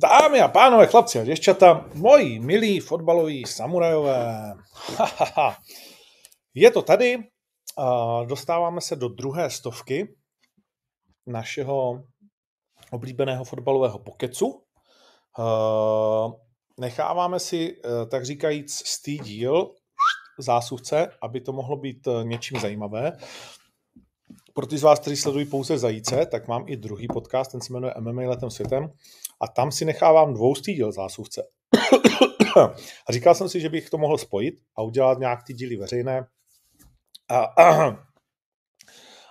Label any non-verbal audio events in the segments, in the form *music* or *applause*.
Dámy a pánové, chlapci a děvčata, moji milí fotbaloví samurajové. Je to tady. Dostáváme se do druhé stovky našeho oblíbeného fotbalového pokecu. Necháváme si, e, tak říkajíc, stý díl zásuvce, aby to mohlo být e, něčím zajímavé. Pro ty z vás, kteří sledují pouze zajíce, tak mám i druhý podcast, ten se jmenuje MMA letem světem a tam si nechávám dvoustý díl zásuvce. *coughs* a říkal jsem si, že bych to mohl spojit a udělat nějak ty díly veřejné. A,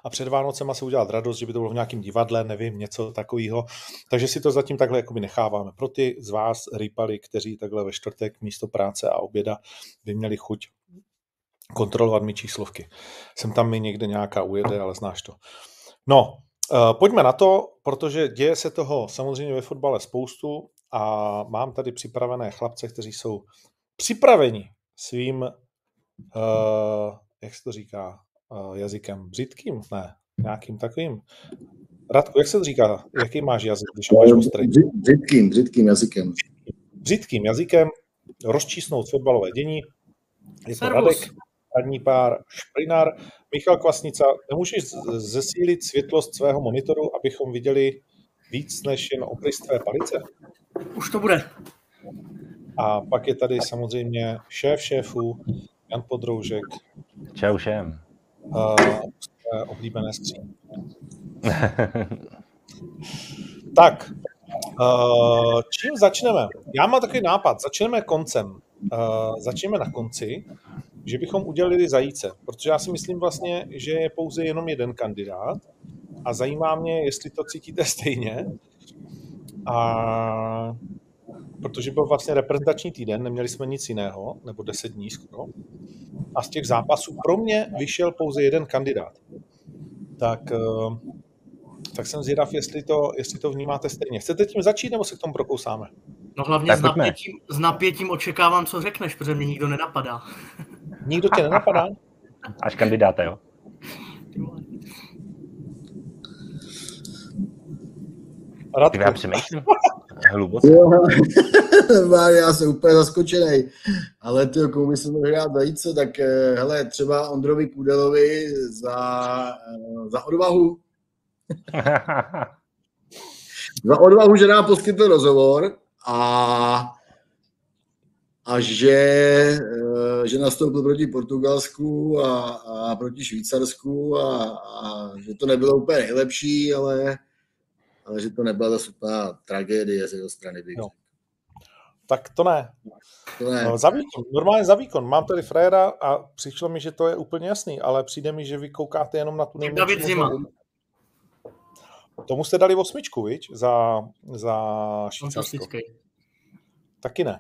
a před Vánocema se udělat radost, že by to bylo v nějakém divadle, nevím, něco takového. Takže si to zatím takhle jakoby necháváme. Pro ty z vás rýpali, kteří takhle ve čtvrtek místo práce a oběda by měli chuť kontrolovat mi číslovky. Jsem tam mi někde nějaká ujede, ale znáš to. No, pojďme na to, protože děje se toho samozřejmě ve fotbale spoustu a mám tady připravené chlapce, kteří jsou připraveni svým, uh, jak se to říká, uh, jazykem břitkým? Ne, nějakým takovým. Radku, jak se to říká? Jaký máš jazyk, když máš ostrý? Břitkým, břitkým jazykem. Břitkým jazykem rozčísnout fotbalové dění. Je to Radek, hradní pár Šprinar. Michal Kvasnica, nemůžeš zesílit světlost svého monitoru, abychom viděli víc než jen obrys tvé palice? Už to bude. A pak je tady samozřejmě šéf šéfů, Jan Podroužek. Čau všem. Uh, oblíbené skříň. *laughs* tak, uh, čím začneme? Já mám takový nápad. Začneme koncem. Uh, začneme na konci že bychom udělali zajíce, protože já si myslím vlastně, že je pouze jenom jeden kandidát a zajímá mě, jestli to cítíte *laughs* stejně. A protože byl vlastně reprezentační týden, neměli jsme nic jiného, nebo deset dní skoro. A z těch zápasů pro mě vyšel pouze jeden kandidát. Tak, eh, tak jsem zvědav, jestli to, jestli to vnímáte stejně. Chcete tím začít, nebo se k tomu prokousáme? No hlavně s napětím, s napětím očekávám, co řekneš, protože mě nikdo nenapadá. *laughs* Nikdo tě nenapadá? Až kandidáta, jo? Radku. Já přemýšlím. Hluboce. *laughs* já jsem úplně zaskočený. Ale ty, komu by se mohl hrát zajíce, tak eh, hele, třeba Ondrovi Kudelovi za, eh, za odvahu. *laughs* za odvahu, že nám poskytl rozhovor a a že, eh, že nastoupil proti Portugalsku a, a proti Švýcarsku a, a že to nebylo úplně nejlepší, ale, ale že to nebyla zase úplná tragédie z jeho strany. Bych. No. Tak to ne. To ne. No, za výkon, normálně za výkon. Mám tady Fréra a přišlo mi, že to je úplně jasný, ale přijde mi, že vy koukáte jenom na tu nejmenší. David Zima. Tomu jste dali osmičku, viď? Za, za Švýcarsko. Taky ne.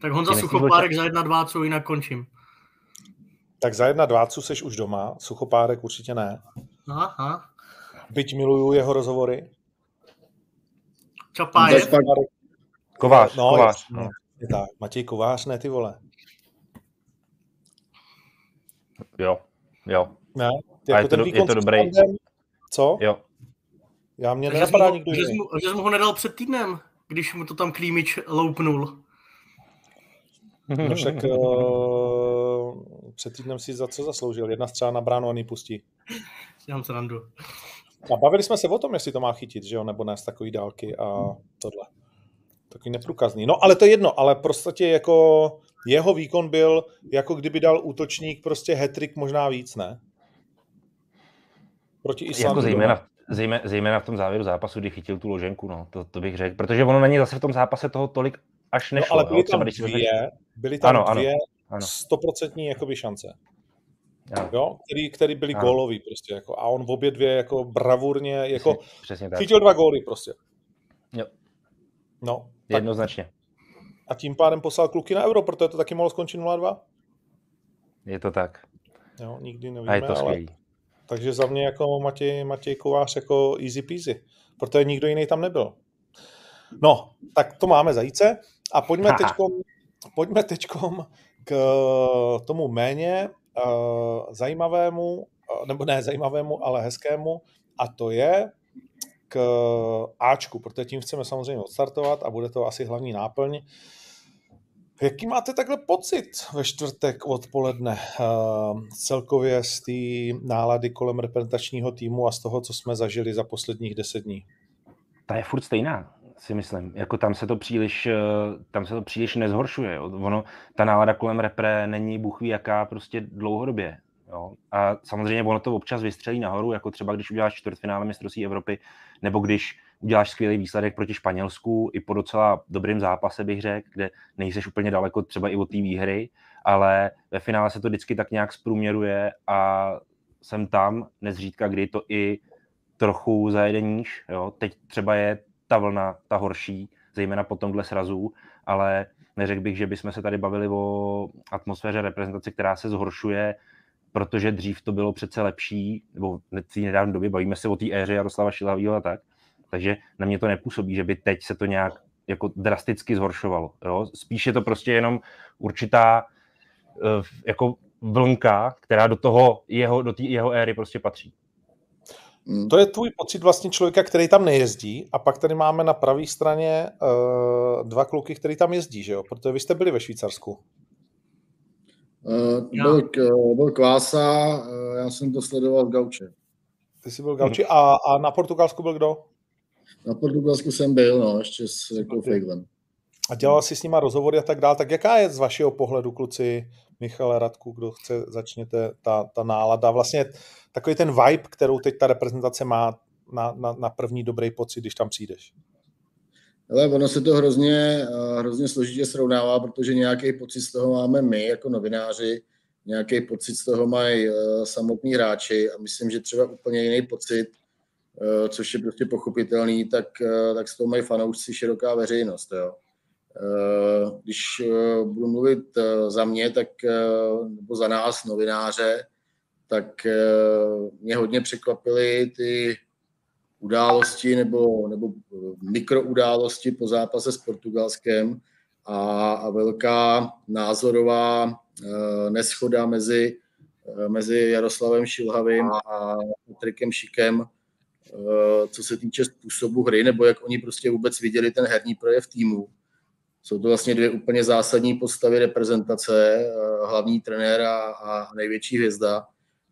Tak Honza Suchopárek za jedna dvácu, jinak končím. Tak za jedna dvácu seš už doma, Suchopárek určitě ne. Aha. Byť miluju jeho rozhovory. Čapájev. Kovář, no, Kovář. Je, no. je tak. Matěj Kovář, ne ty vole. Jo, jo. Ne? Jako je, to, je to dobrý. Standem, co? Jo. Já mě nenapadá nikdo jiný. Že jsi mu ho nedal před týdnem, když mu to tam Klímič loupnul. No však uh, *laughs* před týdnem si za co zasloužil? Jedna střela na bránu a nepustí. Já se randu. A bavili jsme se o tom, jestli to má chytit, že jo, nebo ne z takový dálky a tohle. Takový neprůkazný. No ale to je jedno, ale prostě jako jeho výkon byl, jako kdyby dal útočník prostě hetrik možná víc, ne? Proti Islandu. Jako zejména, zejména, zejména v tom závěru zápasu, kdy chytil tu loženku, no, to, to bych řekl. Protože ono není zase v tom zápase toho tolik až nešlo. No, ale byly tam třeba, dvě, byly tam ano, dvě stoprocentní jakoby šance. Ano. Jo, který, který byly ano. gólový prostě, jako, a on v obě dvě jako bravurně, jako přesně, přesně tak. chytil dva góly prostě. Jo. No. Jednoznačně. Tak, a tím pádem poslal kluky na euro, protože to taky mohlo skončit 0-2. Je to tak. Jo, nikdy nevíme, a je to ale... Takže za mě jako Matěj, Matěj Kovář jako easy peasy, protože nikdo jiný tam nebyl. No, tak to máme zajíce. A pojďme teďkom, pojďme teďkom k tomu méně uh, zajímavému, uh, nebo ne zajímavému, ale hezkému, a to je k Ačku, protože tím chceme samozřejmě odstartovat a bude to asi hlavní náplň. Jaký máte takhle pocit ve čtvrtek odpoledne uh, celkově z té nálady kolem reprezentačního týmu a z toho, co jsme zažili za posledních deset dní? Ta je furt stejná, si myslím. Jako tam se to příliš, eh, tam se to příliš nezhoršuje. Jo. Ono, ta nálada kolem repre není buchví jaká prostě dlouhodobě. Jo. A samozřejmě ono to občas vystřelí nahoru, jako třeba když uděláš čtvrtfinále mistrovství Evropy, nebo když uděláš skvělý výsledek proti Španělsku i po docela dobrým zápase, bych řekl, kde nejseš úplně daleko třeba i od té výhry, ale ve finále se to vždycky tak nějak zprůměruje a jsem tam nezřídka, kdy to i trochu zajede níž. Jo. Teď třeba je ta vlna, ta horší, zejména po tomhle srazu, ale neřekl bych, že bychom se tady bavili o atmosféře reprezentace, která se zhoršuje, protože dřív to bylo přece lepší, nebo v té nedávné době bavíme se o té éře Jaroslava Šilavýho a tak, takže na mě to nepůsobí, že by teď se to nějak jako drasticky zhoršovalo. Jo? Spíš je to prostě jenom určitá uh, jako vlnka, která do toho jeho, do té jeho éry prostě patří. Hmm. To je tvůj pocit vlastně člověka, který tam nejezdí a pak tady máme na pravé straně uh, dva kluky, který tam jezdí, že jo? Protože vy jste byli ve Švýcarsku. Uh, byl, byl Kvása, uh, já jsem to sledoval v Gauče. Ty jsi byl v Gauči a, a na Portugalsku byl kdo? Na Portugalsku jsem byl, no, ještě s jako. A dělal si s nima rozhovory a tak dále. Tak jaká je z vašeho pohledu, kluci, Michale Radku, kdo chce, začněte, ta, ta nálada, vlastně takový ten vibe, kterou teď ta reprezentace má na, na, na první dobrý pocit, když tam přijdeš? Ale ono se to hrozně, hrozně složitě srovnává, protože nějaký pocit z toho máme my jako novináři, nějaký pocit z toho mají uh, samotní hráči a myslím, že třeba úplně jiný pocit Eh, což je prostě pochopitelný, tak, eh, tak s toho mají fanoušci široká veřejnost. Jo. Eh, když budu mluvit za mě, tak, nebo za nás, novináře, tak mě hodně překvapily ty události nebo, nebo mikroudálosti po zápase s Portugalskem a, a velká názorová neschoda mezi, mezi Jaroslavem Šilhavým a Patrikem Šikem, Eh, co se týče způsobu hry, nebo jak oni prostě vůbec viděli ten herní projev týmu. Jsou to vlastně dvě úplně zásadní postavy reprezentace, eh, hlavní trenér a, a největší hvězda.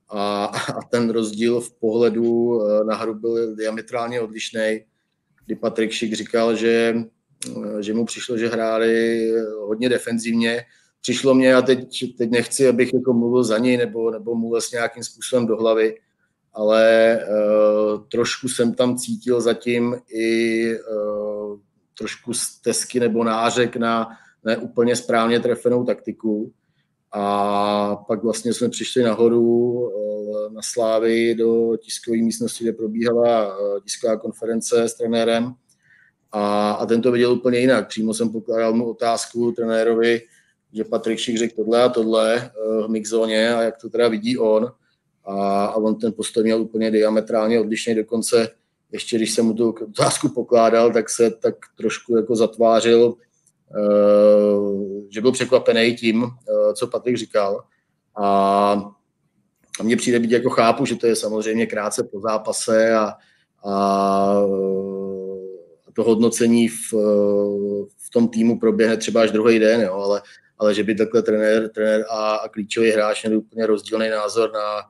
A, a ten rozdíl v pohledu eh, na hru byl diametrálně odlišný, kdy Patrik Šik říkal, že, že mu přišlo, že hráli hodně defenzivně. Přišlo mě, a teď, teď nechci, abych jako mluvil za něj nebo, nebo mluvil s nějakým způsobem do hlavy, ale uh, trošku jsem tam cítil zatím i uh, trošku stezky nebo nářek na neúplně správně trefenou taktiku. A pak vlastně jsme přišli nahoru uh, na Slávy do tiskové místnosti, kde probíhala uh, tisková konference s trenérem. A, a ten to viděl úplně jinak. Přímo jsem pokládal mu otázku trenérovi, že Patrik Šik řekl tohle a tohle uh, v mixzóně a jak to teda vidí on a, a on ten postoj měl úplně diametrálně odlišný, dokonce ještě když jsem mu tu otázku pokládal, tak se tak trošku jako zatvářil, uh, že byl překvapený tím, uh, co Patrik říkal. A, a mně přijde být jako chápu, že to je samozřejmě krátce po zápase a, a to hodnocení v, v tom týmu proběhne třeba až druhý den, jo, ale, ale že by takhle trenér, trenér a, a klíčový hráč měl úplně rozdílný názor na,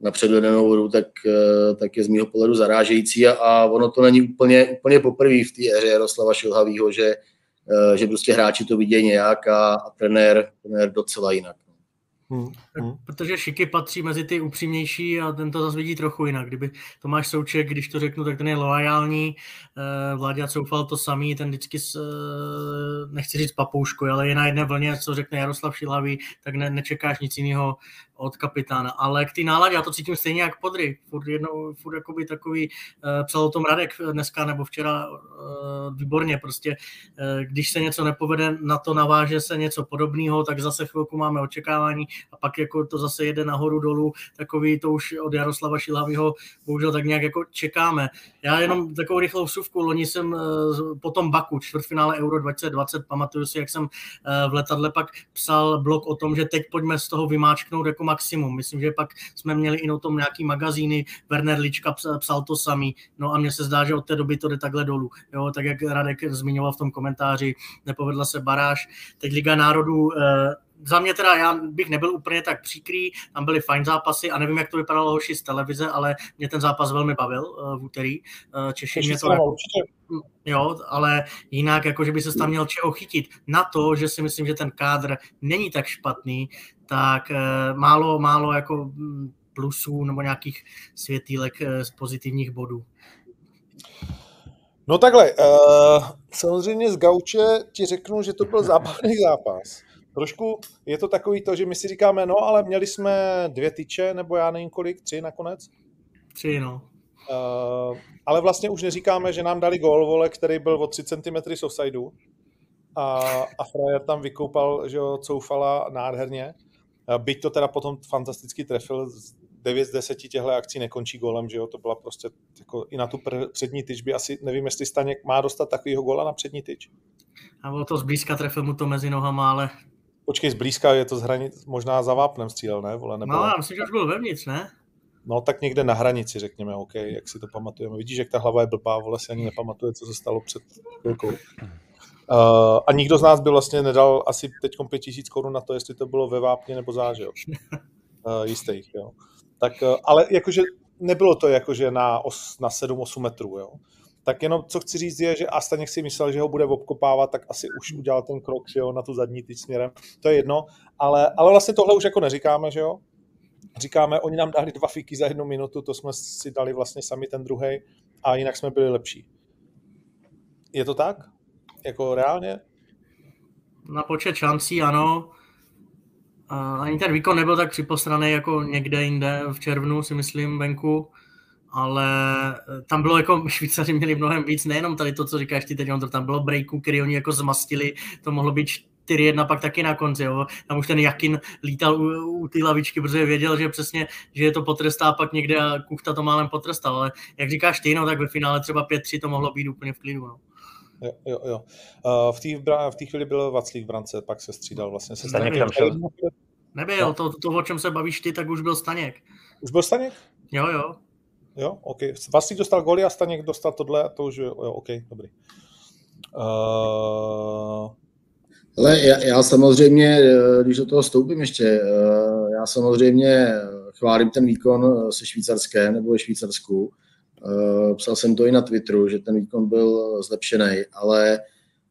na předvedenou hru, tak, eh, tak je z mého pohledu zarážející a, a ono to není úplně, úplně poprvé v té éře Jaroslava Šilhavýho, že, eh, že prostě hráči to vidí nějak a, a trenér, trenér docela jinak. Hmm. Hmm. Protože Šiky patří mezi ty upřímnější a ten to zase vidí trochu jinak. Kdyby Tomáš Souček, když to řeknu, tak ten je loajální. Eh, Vláďa Coufal to samý, ten vždycky, s, nechci říct papoušku, ale je na jedné vlně, co řekne Jaroslav Šilavý, tak ne, nečekáš nic jiného od kapitána. Ale k té náladě, já to cítím stejně jak Podry. Furt, jednou, furt jakoby takový, uh, psal o tom Radek dneska nebo včera uh, výborně, prostě uh, když se něco nepovede, na to naváže se něco podobného, tak zase chvilku máme očekávání a pak jako to zase jede nahoru dolů, takový to už od Jaroslava Šilhavýho bohužel tak nějak jako čekáme. Já jenom takovou rychlou vsuvku, loni jsem uh, po tom Baku, čtvrtfinále Euro 2020, pamatuju si, jak jsem uh, v letadle pak psal blog o tom, že teď pojďme z toho vymáčknout jako maximum. Myslím, že pak jsme měli i o tom nějaký magazíny, Werner Lička psal to samý, no a mně se zdá, že od té doby to jde takhle dolů. Jo, tak jak Radek zmiňoval v tom komentáři, nepovedla se baráž. Teď Liga národů eh, za mě teda já bych nebyl úplně tak příkrý, tam byly fajn zápasy a nevím, jak to vypadalo hoši z televize, ale mě ten zápas velmi bavil uh, v úterý. Uh, Češi mě to... Jako, jo, ale jinak, jako že by se tam měl čeho chytit. Na to, že si myslím, že ten kádr není tak špatný, tak uh, málo, málo jako mm, plusů nebo nějakých světýlek z pozitivních bodů. No takhle, uh, samozřejmě z Gauče ti řeknu, že to byl zábavný *laughs* zápas trošku je to takový to, že my si říkáme, no ale měli jsme dvě tyče, nebo já nevím kolik, tři nakonec? Tři, no. Uh, ale vlastně už neříkáme, že nám dali gol, vole, který byl o 3 cm z offsideu a, a Frajer tam vykoupal, že jo, coufala nádherně. Byť to teda potom fantasticky trefil, 9 z 10 těchto akcí nekončí golem, že jo, to byla prostě jako i na tu přední tyč by asi, nevím, jestli Staněk má dostat takovýho gola na přední tyč. A bylo to zblízka, trefil mu to mezi nohama, ale Počkej, zblízka je to z hranic, možná za vápnem střílel, ne? Vole, nebo... No, já myslím, že už byl vevnitř, ne? No, tak někde na hranici, řekněme, OK, jak si to pamatujeme. Vidíš, jak ta hlava je blbá, vole si ani nepamatuje, co se stalo před chvilkou. Uh, a nikdo z nás by vlastně nedal asi teď 5 tisíc korun na to, jestli to bylo ve vápně nebo záže. Uh, *laughs* jistých, jo. Tak, uh, ale jakože nebylo to jakože na, os, na 7-8 metrů, jo tak jenom co chci říct je, že Astaněk si myslel, že ho bude obkopávat, tak asi už udělal ten krok, že jo, na tu zadní tyč směrem. To je jedno, ale, ale vlastně tohle už jako neříkáme, že jo. Říkáme, oni nám dali dva fiky za jednu minutu, to jsme si dali vlastně sami ten druhý a jinak jsme byli lepší. Je to tak? Jako reálně? Na počet šancí ano. Ani ten výkon nebyl tak připostraný jako někde jinde v červnu, si myslím, venku ale tam bylo jako, Švýcaři měli mnohem víc, nejenom tady to, co říkáš ty teď, tam bylo breaku, který oni jako zmastili, to mohlo být 4-1 pak taky na konci, jo. Tam už ten Jakin lítal u, u té lavičky, protože věděl, že přesně, že je to potrestá pak někde a Kuchta to málem potrestal, ale jak říkáš ty, no, tak ve finále třeba 5-3 to mohlo být úplně v klidu, no. Jo, jo, jo. Uh, v té v té chvíli byl Vaclík v brance, pak se střídal vlastně. Se Staněk tam šel. Nebyl, no. to, to, o čem se bavíš ty, tak už byl Staněk. Už byl Staněk? Jo, jo. Jo, OK. Vasík dostal goly a Staněk dostal tohle a to už, jo, OK, dobrý. Uh... Ale já, já samozřejmě, eh, když do toho stoupím ještě, eh, já samozřejmě chválím ten výkon se Švýcarskem nebo ve Švýcarsku. Psal jsem to i na Twitteru, že ten výkon byl zlepšený, ale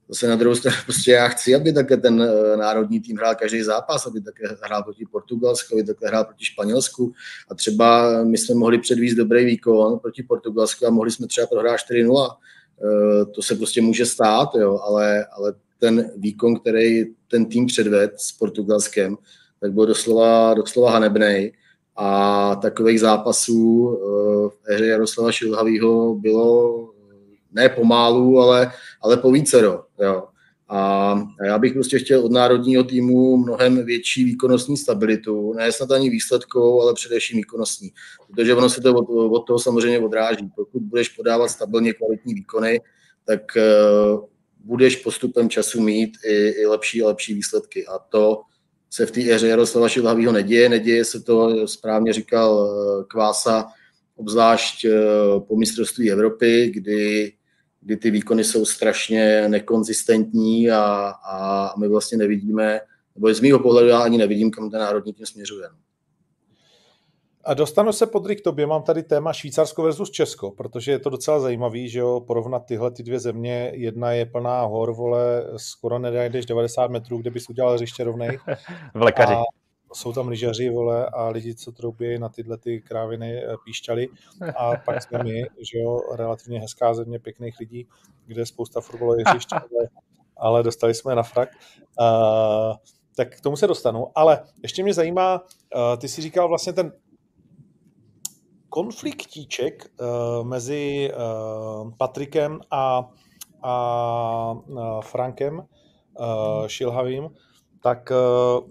Zase na druhou stranu, *laughs* prostě já chci, aby také ten eh, národní tým hrál každý zápas, aby také hrál proti Portugalsku, aby také hrál proti Španělsku. A třeba my jsme mohli předvíst dobrý výkon proti Portugalsku a mohli jsme třeba prohrát 4-0. Eh, to se prostě může stát, jo, ale, ale ten výkon, který ten tým předved s Portugalskem, tak byl doslova, doslova hanebný. A takových zápasů eh, v éře Jaroslava Šilhavýho bylo ne pomálu, ale, ale po vícero. Jo. A já bych prostě chtěl od národního týmu mnohem větší výkonnostní stabilitu, ne snad ani výsledkou, ale především výkonnostní. Protože ono se to od, od toho samozřejmě odráží. Pokud budeš podávat stabilně kvalitní výkony, tak uh, budeš postupem času mít i, i lepší a lepší výsledky. A to se v té éře Jaroslava Šilhavýho neděje. Neděje se to, správně říkal uh, Kvása, obzvlášť uh, po mistrovství Evropy, kdy kdy ty výkony jsou strašně nekonzistentní a, a my vlastně nevidíme, nebo z mého pohledu já ani nevidím, kam ten národní tým směřuje. No. A dostanu se pod k tobě, mám tady téma Švýcarsko versus Česko, protože je to docela zajímavý, že jo, porovnat tyhle ty dvě země, jedna je plná hor, vole, skoro nedajdeš 90 metrů, kde bys udělal hřiště rovnej. v lékaři. A jsou tam lyžaři, vole, a lidi, co troubí na tyhle ty kráviny eh, píšťaly. A pak jsme my, že jo, relativně hezká země pěkných lidí, kde je spousta fotbalových hřišť, ale, *laughs* ale dostali jsme na frak. Uh, tak k tomu se dostanu. Ale ještě mě zajímá, uh, ty si říkal vlastně ten konfliktíček uh, mezi uh, Patrikem a, a uh, Frankem uh, Šilhavým, tak eh,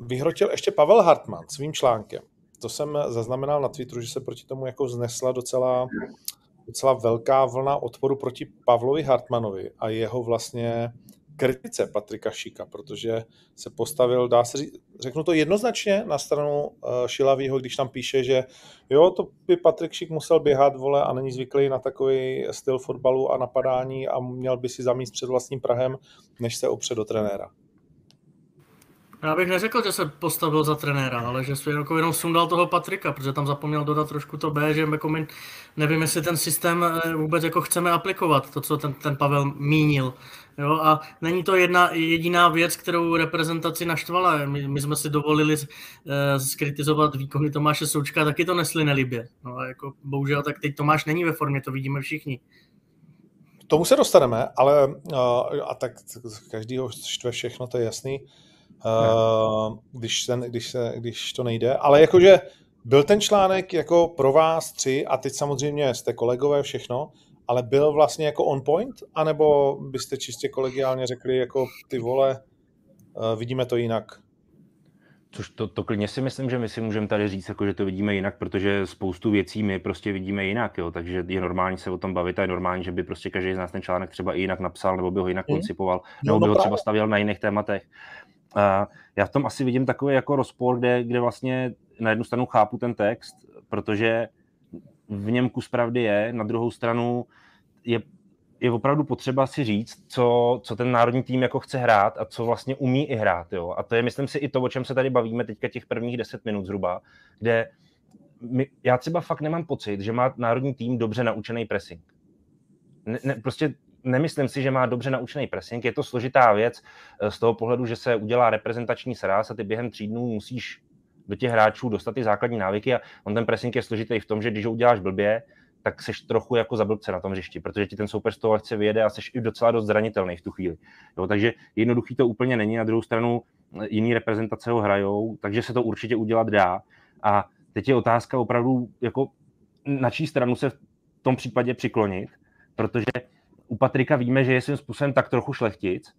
vyhrotil ještě Pavel Hartmann svým článkem. To jsem zaznamenal na Twitteru, že se proti tomu jako znesla docela, docela velká vlna odporu proti Pavlovi Hartmanovi a jeho vlastně kritice Patrika Šika, protože se postavil, dá se říct, řeknu to jednoznačně na stranu uh, Šilavýho, když tam píše, že jo, to by Patrik Šik musel běhat, vole, a není zvyklý na takový styl fotbalu a napadání a měl by si zamíst před vlastním Prahem, než se opře do trenéra. Já bych neřekl, že se postavil za trenéra, ale že jako jenom sundal toho Patrika, protože tam zapomněl dodat trošku to B, že jako my nevím, jestli ten systém eh, vůbec jako chceme aplikovat, to, co ten, ten Pavel mínil. Jo, a není to jedna jediná věc, kterou reprezentaci naštvala. My, my jsme si dovolili uh, skritizovat výkony Tomáše Součka, taky to nesli nelibě. No a jako bohužel, tak teď Tomáš není ve formě, to vidíme všichni. K tomu se dostaneme, ale uh, a tak každýho štve všechno, to je jasný. Uh, když, ten, když, se, když to nejde. Ale jakože byl ten článek jako pro vás tři a teď samozřejmě jste kolegové všechno, ale byl vlastně jako on point, anebo byste čistě kolegiálně řekli jako ty vole, uh, vidíme to jinak? Což to, to klidně si myslím, že my si můžeme tady říct, jako, že to vidíme jinak, protože spoustu věcí my prostě vidíme jinak, jo? takže je normální se o tom bavit a je normální, že by prostě každý z nás ten článek třeba i jinak napsal, nebo by ho jinak hmm. koncipoval, nebo no, by ho třeba stavěl na jiných tématech. Já v tom asi vidím takový jako rozpor, kde, kde vlastně na jednu stranu chápu ten text, protože v něm kus pravdy je, na druhou stranu je, je opravdu potřeba si říct, co, co ten národní tým jako chce hrát a co vlastně umí i hrát. Jo? A to je, myslím si, i to, o čem se tady bavíme teďka těch prvních deset minut zhruba, kde my, já třeba fakt nemám pocit, že má národní tým dobře naučený pressing. Ne, ne, prostě nemyslím si, že má dobře naučený pressing. Je to složitá věc eh, z toho pohledu, že se udělá reprezentační sráz a ty během tří dnů musíš do těch hráčů dostat ty základní návyky a on ten pressing je složitý v tom, že když ho uděláš blbě, tak seš trochu jako za blbce na tom hřišti, protože ti ten soupeř z toho lehce vyjede a seš i docela dost zranitelný v tu chvíli. Jo, takže jednoduchý to úplně není, na druhou stranu eh, jiný reprezentace ho hrajou, takže se to určitě udělat dá. A teď je otázka opravdu, jako na čí stranu se v tom případě přiklonit, protože u Patrika víme, že je svým způsobem tak trochu šlechtic.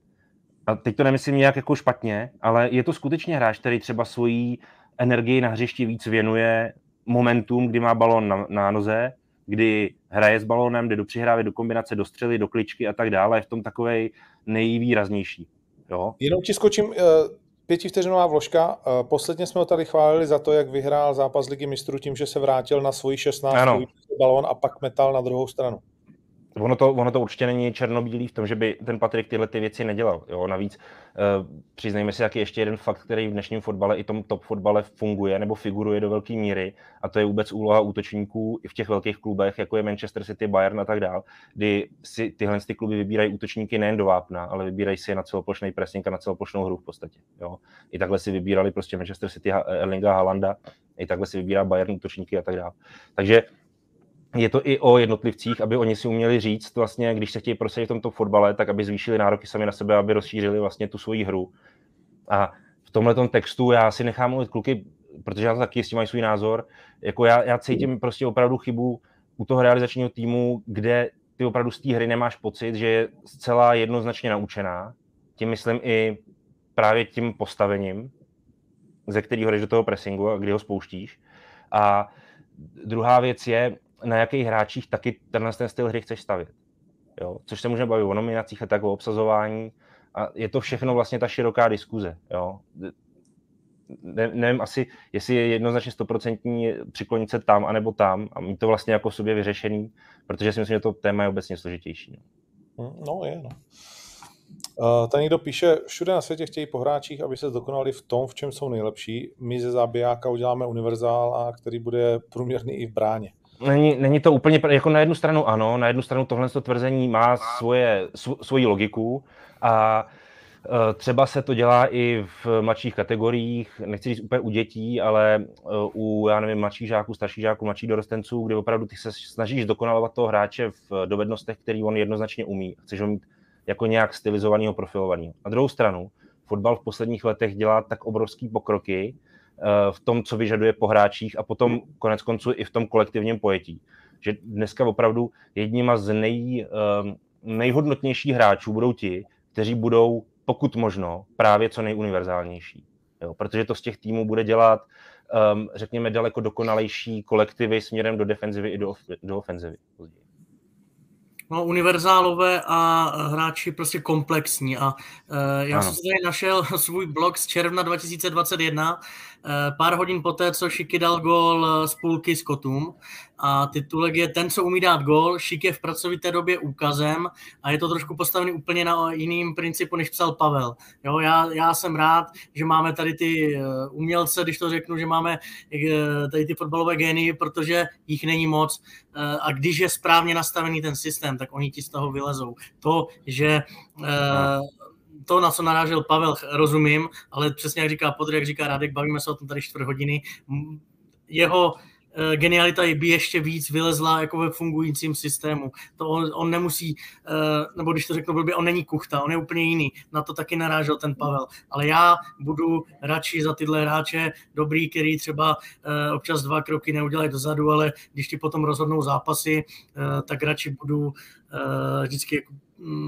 A teď to nemyslím nějak jako špatně, ale je to skutečně hráč, který třeba svoji energii na hřišti víc věnuje momentum, kdy má balon na, na noze, kdy hraje s balónem, jde do přihrávy, do kombinace, do střely, do kličky a tak dále, je v tom takovej nejvýraznější. Jo? Jenom ti skočím, uh, pětivteřinová vložka. Uh, posledně jsme ho tady chválili za to, jak vyhrál zápas ligy mistrů tím, že se vrátil na svůj 16 balón a pak metal na druhou stranu. Ono to, ono to určitě není černobílý v tom, že by ten Patrik tyhle ty věci nedělal. Jo? Navíc uh, přiznejme si jaký ještě jeden fakt, který v dnešním fotbale i tom top fotbale funguje nebo figuruje do velké míry a to je vůbec úloha útočníků i v těch velkých klubech, jako je Manchester City, Bayern a tak dále, kdy si tyhle ty kluby vybírají útočníky nejen do vápna, ale vybírají si je na celoplošný pressing a na celoplošnou hru v podstatě. Jo? I takhle si vybírali prostě Manchester City, Erlinga Halanda, i takhle si vybírá Bayern útočníky a tak dále. Takže je to i o jednotlivcích, aby oni si uměli říct, vlastně, když se chtějí prosadit v tomto fotbale, tak aby zvýšili nároky sami na sebe, aby rozšířili vlastně tu svoji hru. A v tomhle textu já si nechám mluvit kluky, protože já to taky s tím mají svůj názor. Jako já, já cítím prostě opravdu chybu u toho realizačního týmu, kde ty opravdu z té hry nemáš pocit, že je zcela jednoznačně naučená. Tím myslím i právě tím postavením, ze kterého jdeš do toho pressingu a kdy ho spouštíš. A druhá věc je, na jakých hráčích taky tenhle ten styl hry chceš stavit. Jo? Což se může bavit o nominacích a tak o obsazování. A je to všechno vlastně ta široká diskuze. Jo? Ne, nevím asi, jestli je jednoznačně stoprocentní přiklonit se tam anebo tam a mít to vlastně jako sobě vyřešený, protože si myslím, že to téma je obecně složitější. No, hm, no je, no. Uh, tady někdo píše, všude na světě chtějí po hráčích, aby se dokonali v tom, v čem jsou nejlepší. My ze zábijáka uděláme univerzál, který bude průměrný i v bráně. Není, není to úplně, jako na jednu stranu ano, na jednu stranu tohle tvrzení má svoje, svoji logiku a e, Třeba se to dělá i v mladších kategoriích, nechci říct úplně u dětí, ale e, u, já nevím, mladších žáků, starších žáků, mladších dorostenců, kdy opravdu ty se snažíš dokonalovat toho hráče v dovednostech, který on jednoznačně umí. Chceš ho mít jako nějak stylizovaného, profilovaného. Na druhou stranu, fotbal v posledních letech dělá tak obrovský pokroky, v tom, co vyžaduje po hráčích a potom konec konců i v tom kolektivním pojetí. Že dneska opravdu jedníma z nej, eh, nejhodnotnějších hráčů budou ti, kteří budou pokud možno právě co nejuniverzálnější. Jo, protože to z těch týmů bude dělat, um, řekněme, daleko dokonalejší kolektivy směrem do defenzivy i do, do ofenzivy. No, univerzálové a hráči prostě komplexní. A uh, já ano. jsem tady našel *laughs* svůj blog z června 2021, Eh, pár hodin poté, co Šiky dal gól eh, z půlky s Kotům a titulek je ten, co umí dát gól, Šik je v pracovité době úkazem a je to trošku postavený úplně na jiným principu, než psal Pavel. Jo, já, já jsem rád, že máme tady ty eh, umělce, když to řeknu, že máme tady ty fotbalové gény, protože jich není moc a když je správně nastavený ten systém, tak oni ti z toho vylezou. To, že to, na co narážel Pavel, rozumím, ale přesně jak říká Podr, jak říká Radek, bavíme se o tom tady čtvrt hodiny, jeho eh, genialita by ještě víc vylezla jako ve fungujícím systému. To on, on nemusí, eh, nebo když to řeknu blbě, on není kuchta, on je úplně jiný. Na to taky narážel ten Pavel. Ale já budu radši za tyhle hráče dobrý, který třeba eh, občas dva kroky neudělají dozadu, ale když ti potom rozhodnou zápasy, tak radši budu vždycky Mm,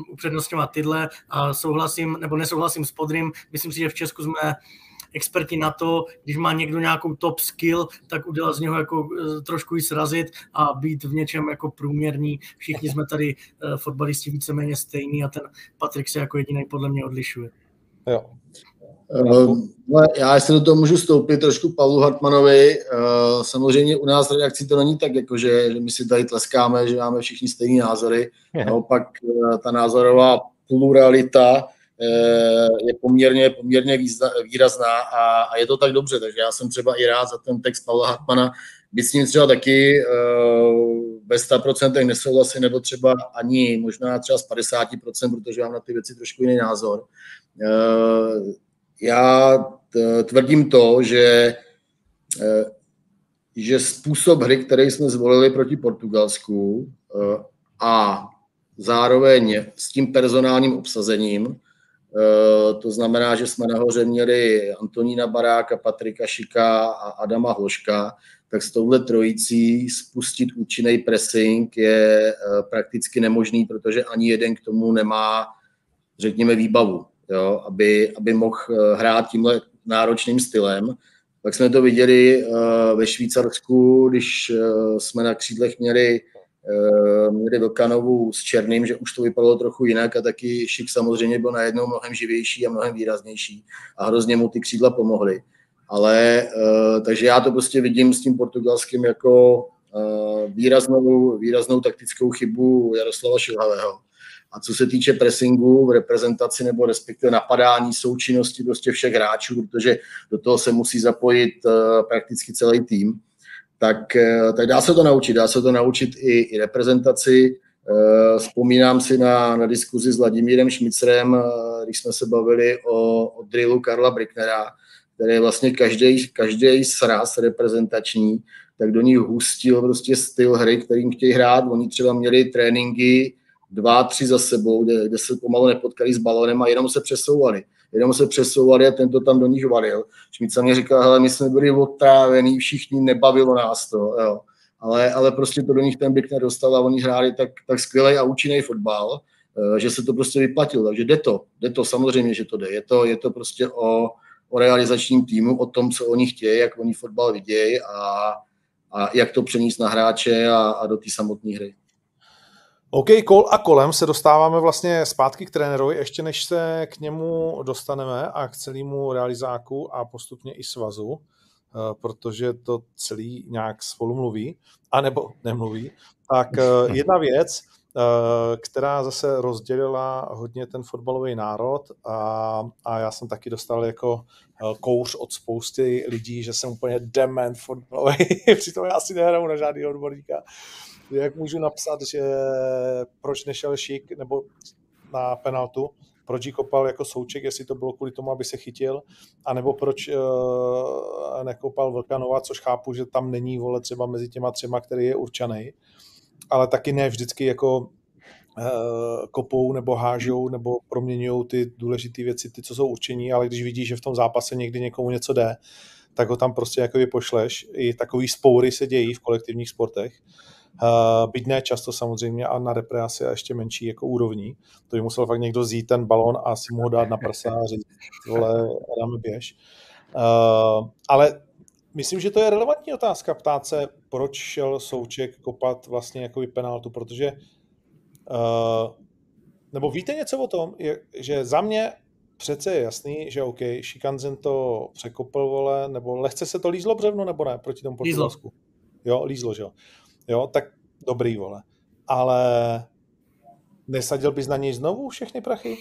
upřednostňovat tyhle a souhlasím, nebo nesouhlasím s Podrym. Myslím si, že v Česku jsme experti na to, když má někdo nějakou top skill, tak udělat z něho jako eh, trošku ji srazit a být v něčem jako průměrný. Všichni jsme tady uh, fotbalisti víceméně stejný a ten Patrik se jako jediný podle mě odlišuje. Jo, Uh, já jestli do toho můžu stoupit trošku Pavlu Hartmanovi. Uh, samozřejmě u nás v redakci to není tak, jako že, že my si tady tleskáme, že máme všichni stejné názory. Naopak uh, ta názorová pluralita je poměrně, poměrně výrazná a, a je to tak dobře, takže já jsem třeba i rád za ten text Pavla Hartmana, byť s ním třeba taky ve 100% nesouhlasím, nebo třeba ani možná třeba z 50%, protože mám na ty věci trošku jiný názor já tvrdím to, že, e, že způsob hry, který jsme zvolili proti Portugalsku e, a zároveň s tím personálním obsazením, e, to znamená, že jsme nahoře měli Antonína Baráka, Patrika Šika a Adama Hloška, tak s touhle trojicí spustit účinný pressing je prakticky nemožný, protože ani jeden k tomu nemá, řekněme, výbavu jo, aby, aby mohl eh, hrát tímhle náročným stylem. Pak jsme to viděli uh, ve Švýcarsku, když uh, jsme na křídlech měli, měli Vlkanovu s Černým, že už to vypadalo trochu jinak a taky Šik samozřejmě byl najednou mnohem živější a mnohem výraznější a hrozně mu ty křídla pomohly. Ale takže já to prostě vidím s tím portugalským jako výraznou, výraznou taktickou chybu Jaroslava Šilhavého a co se týče pressingu v reprezentaci nebo respektive napadání součinnosti prostě všech hráčů, protože do toho se musí zapojit uh, prakticky celý tým, tak, uh, tak dá se to naučit. Dá se to naučit i, i reprezentaci. Uh, vzpomínám si na, na diskuzi s Vladimírem Šmicerem, uh, když jsme se bavili o, o drillu Karla Bricknera, který vlastně každý, každý sraz reprezentační, tak do nich hustil prostě styl hry, kterým chtějí hrát. Oni třeba měli tréninky dva, tři za sebou, kde, kde se pomalu nepotkali s balonem a jenom se přesouvali. Jenom se přesouvali a tento tam do nich valil. Šmica mě říkal, hele, my jsme byli otrávení, všichni nebavilo nás to, jo. Ale, ale prostě to do nich ten byk nedostal a oni hráli tak, tak skvělý a účinný fotbal, eh, že se to prostě vyplatilo. Takže jde to, jde to, samozřejmě, že to jde. Je to, je to prostě o, o realizačním týmu, o tom, co oni chtějí, jak oni fotbal vidějí a, a jak to přenést na hráče a, a do té samotné hry. OK, kol a kolem se dostáváme vlastně zpátky k trenérovi, ještě než se k němu dostaneme a k celému realizáku a postupně i svazu, eh, protože to celý nějak spolu mluví, anebo nemluví. Tak eh, *laughs* jedna věc, eh, která zase rozdělila hodně ten fotbalový národ a, a já jsem taky dostal jako kouř od spousty lidí, že jsem úplně dement fotbalový, *laughs* přitom já si nehraju na žádný odborníka jak můžu napsat, že proč nešel šik nebo na penaltu, proč ji kopal jako souček, jestli to bylo kvůli tomu, aby se chytil, anebo proč uh, nekopal Vlkanova, což chápu, že tam není vole třeba mezi těma třema, který je určený, ale taky ne vždycky jako uh, kopou nebo hážou nebo proměňují ty důležité věci, ty, co jsou určení, ale když vidíš, že v tom zápase někdy někomu něco jde, tak ho tam prostě jako pošleš. I takový spoury se dějí v kolektivních sportech. Byť ne často samozřejmě a na repre asi a ještě menší jako úrovní. To by musel fakt někdo zít ten balon a si mu ho dát na prsa a říct, vole, dáme běž. Uh, ale myslím, že to je relevantní otázka ptát se, proč šel Souček kopat vlastně jako penaltu, protože Uh, nebo víte něco o tom, je, že za mě přece je jasný, že OK, Šikanzen to překopl, vole, nebo lehce se to lízlo břevno, nebo ne, proti tomu Portugalsku? Jo, lízlo, že jo. Jo, tak dobrý, vole. Ale nesadil bys na něj znovu všechny prachy?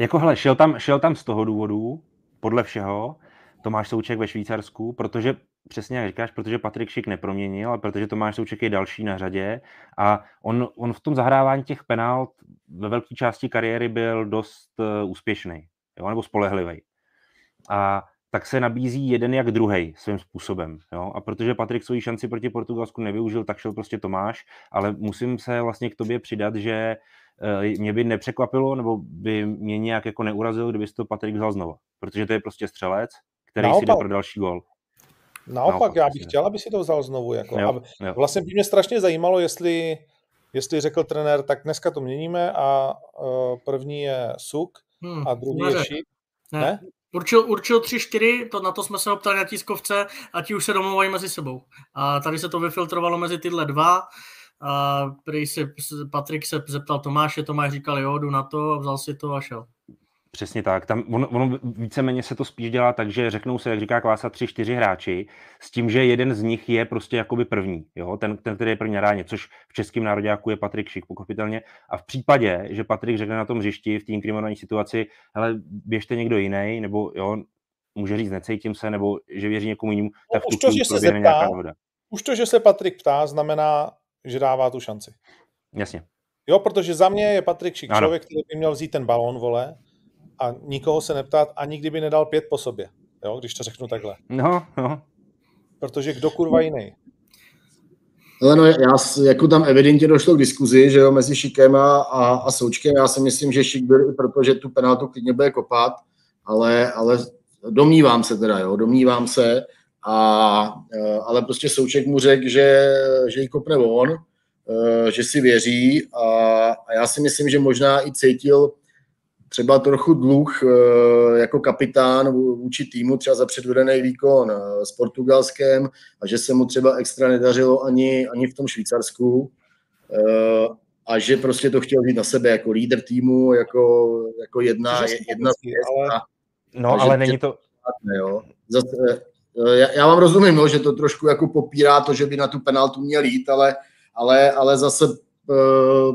Jako hele, šel tam, šel tam z toho důvodu, podle všeho, Tomáš Souček ve Švýcarsku, protože přesně jak říkáš, protože Patrik Šik neproměnil, ale protože Tomáš Souček je další na řadě a on, on v tom zahrávání těch penalt ve velké části kariéry byl dost uh, úspěšný, jo, nebo spolehlivý. A tak se nabízí jeden jak druhý svým způsobem. Jo? A protože Patrik svoji šanci proti Portugalsku nevyužil, tak šel prostě Tomáš, ale musím se vlastně k tobě přidat, že uh, mě by nepřekvapilo, nebo by mě nějak jako neurazil, kdyby to Patrik vzal znova. Protože to je prostě střelec, který Naopak. si jde pro další gol. Naopak, Naopak já bych chtěl, aby si to vzal znovu. Jako. Jo, a vlastně by mě strašně zajímalo, jestli, jestli řekl trenér, tak dneska to měníme a uh, první je Suk hmm, a druhý ne, je Šik. Ne. ne? Určil, určil tři, čtyři, to na to jsme se optali na tiskovce a ti už se domluvají mezi sebou. A tady se to vyfiltrovalo mezi tyhle dva. A prý se, Patrik se zeptal Tomáše, Tomáš říkal jo, jdu na to a vzal si to a šel. Přesně tak. Tam ono, ono víceméně se to spíš dělá tak, že řeknou se, jak říká Kvása, tři, čtyři hráči, s tím, že jeden z nich je prostě jakoby první, jo? Ten, ten, který je první ráně, což v českém nároďáku je Patrik Šik, pochopitelně. A v případě, že Patrik řekne na tom hřišti v té inkriminované situaci, hele, běžte někdo jiný, nebo jo, může říct, necítím se, nebo že věří někomu jinému, tak v tu to, že se zeptá. Už to, že se Patrik ptá, znamená, že dává tu šanci. Jasně. Jo, protože za mě je Patrik Šik člověk, který by měl vzít ten balón, vole, a nikoho se neptát, ani kdyby nedal pět po sobě, jo, když to řeknu takhle. No, no. Protože kdo kurva jiný? Ale no, já, jako tam evidentně došlo k diskuzi, že jo, mezi Šikem a, a, a Součkem. Já si myslím, že Šik byl i proto, že tu penaltu klidně bude kopat, ale, ale domnívám se teda, jo, domnívám se, a, e, ale prostě Souček mu řekl, že, že ji kopne on, e, že si věří a, a já si myslím, že možná i cítil třeba trochu dluh eh, jako kapitán vůči týmu třeba za předvedený výkon eh, s Portugalskem a že se mu třeba extra nedařilo ani, ani v tom Švýcarsku eh, a že prostě to chtěl být na sebe jako lídr týmu, jako, jako jedna, jedna ale... No, ale není to... Jo. Zase, já, já vám rozumím, no, že to trošku jako popírá to, že by na tu penaltu měl jít, ale, ale, ale zase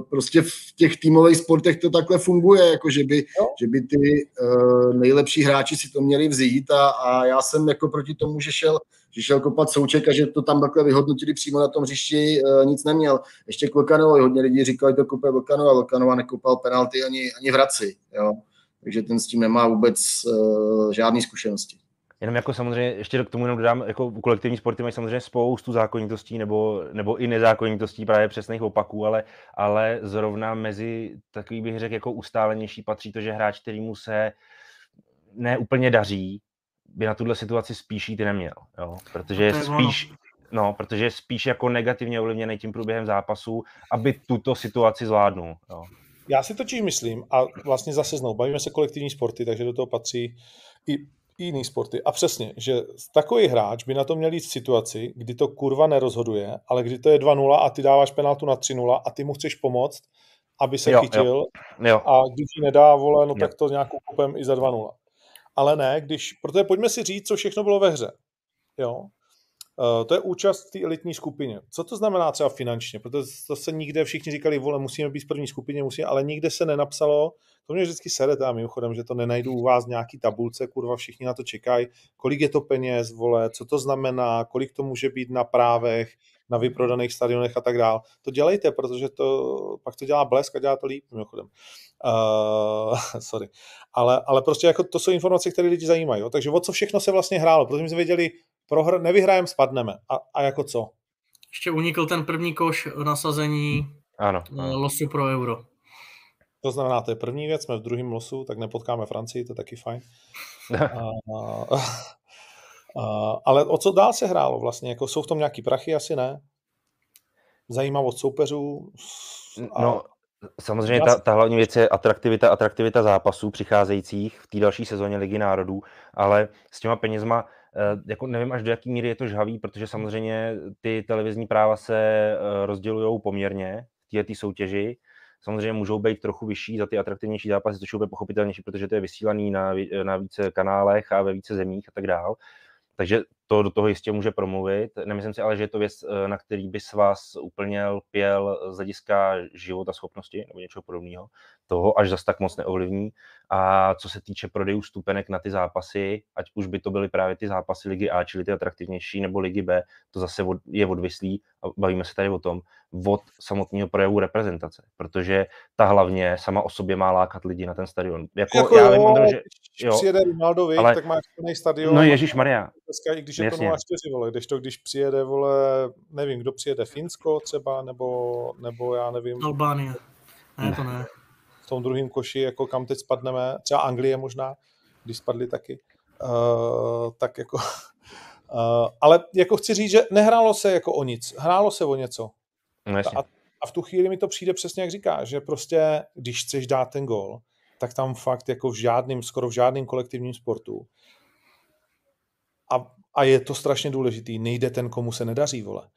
prostě v těch týmových sportech to takhle funguje, jako že by, že by ty uh, nejlepší hráči si to měli vzít a, a já jsem jako proti tomu, že šel, že šel kopat souček a že to tam takhle vyhodnotili přímo na tom hřišti, uh, nic neměl. Ještě k Vlkanovi, hodně lidí říkali, to kope Vlkanova, Vlkanova nekopal penalty ani, ani v Hradci, jo. Takže ten s tím nemá vůbec uh, žádné zkušenosti. Jenom jako samozřejmě, ještě k tomu jenom dodám, jako kolektivní sporty mají samozřejmě spoustu zákonitostí nebo, nebo i nezákonitostí právě přesných opaků, ale, ale zrovna mezi takový bych řekl jako ustálenější patří to, že hráč, který mu se neúplně daří, by na tuhle situaci spíš jít neměl, jo? protože je spíš, no, protože je spíš jako negativně ovlivněný tím průběhem zápasu, aby tuto situaci zvládnul. Jo? Já si totiž myslím, a vlastně zase znovu, bavíme se kolektivní sporty, takže do toho patří i jiný sporty. A přesně, že takový hráč by na to měl jít v situaci, kdy to kurva nerozhoduje, ale kdy to je 2-0 a ty dáváš penaltu na 3-0 a ty mu chceš pomoct, aby se jo, chytil jo. Jo. a když ji nedá, vole, no jo. tak to nějakou kopem i za 2-0. Ale ne, když, protože pojďme si říct, co všechno bylo ve hře. Jo? Uh, to je účast v té elitní skupině. Co to znamená třeba finančně? Protože to se nikde všichni říkali, vole, musíme být v první skupině, musíme, ale nikde se nenapsalo, to mě vždycky sere, a mimochodem, že to nenajdu u vás nějaký tabulce, kurva, všichni na to čekají, kolik je to peněz, vole, co to znamená, kolik to může být na právech, na vyprodaných stadionech a tak dál. To dělejte, protože to, pak to dělá blesk a dělá to líp, mimochodem. Uh, *laughs* sorry. Ale, ale prostě jako to jsou informace, které lidi zajímají. Jo? Takže o co všechno se vlastně hrálo? Protože my jsme věděli, prohr- nevyhrajeme, spadneme. A, a jako co? Ještě unikl ten první koš nasazení ano, eh, ano. losu pro euro. To znamená, to je první věc, jsme v druhém losu, tak nepotkáme Francii, to je taky fajn. *laughs* a, a, ale o co dál se hrálo vlastně? Jako jsou v tom nějaký prachy? Asi ne. Zajímavost soupeřů? A... No, samozřejmě ta, ta hlavní věc je atraktivita, atraktivita zápasů přicházejících v té další sezóně Ligy národů, ale s těma penězma jako nevím až do jaký míry je to žhavý, protože samozřejmě ty televizní práva se eh, rozdělují poměrně této soutěži. Samozřejmě můžou být trochu vyšší za ty atraktivnější zápasy, což je pochopitelnější, protože to je vysílaný na, na více kanálech a ve více zemích a tak dále. Takže to do toho jistě může promluvit. Nemyslím si ale, že je to věc, eh, na který by s vás úplně lpěl z hlediska života schopnosti nebo něčeho podobného. Toho až zas tak moc neovlivní. A co se týče prodejů stupenek na ty zápasy, ať už by to byly právě ty zápasy ligy A, čili ty atraktivnější, nebo ligy B, to zase je odvislý a bavíme se tady o tom, od samotného projevu reprezentace, protože ta hlavně sama o sobě má lákat lidi na ten stadion. Jako, jako já jo, vím, že jo, přijede Ronaldo, ale, tak máš plný stadion. No Ježíš Maria. I když je Jasně. to 0 vole, když to, když přijede, vole, nevím, kdo přijede, Finsko třeba, nebo, nebo já nevím. Albánie. Ne, to ne. V tom druhém koši, jako kam teď spadneme, třeba Anglie možná, když spadli taky. Uh, tak jako Uh, *laughs* ale jako chci říct, že nehrálo se jako o nic, hrálo se o něco. No, a, a v tu chvíli mi to přijde přesně jak říká, že prostě, když chceš dát ten gol, tak tam fakt jako v žádným, skoro v žádným kolektivním sportu. A, a je to strašně důležitý, nejde ten, komu se nedaří, vole.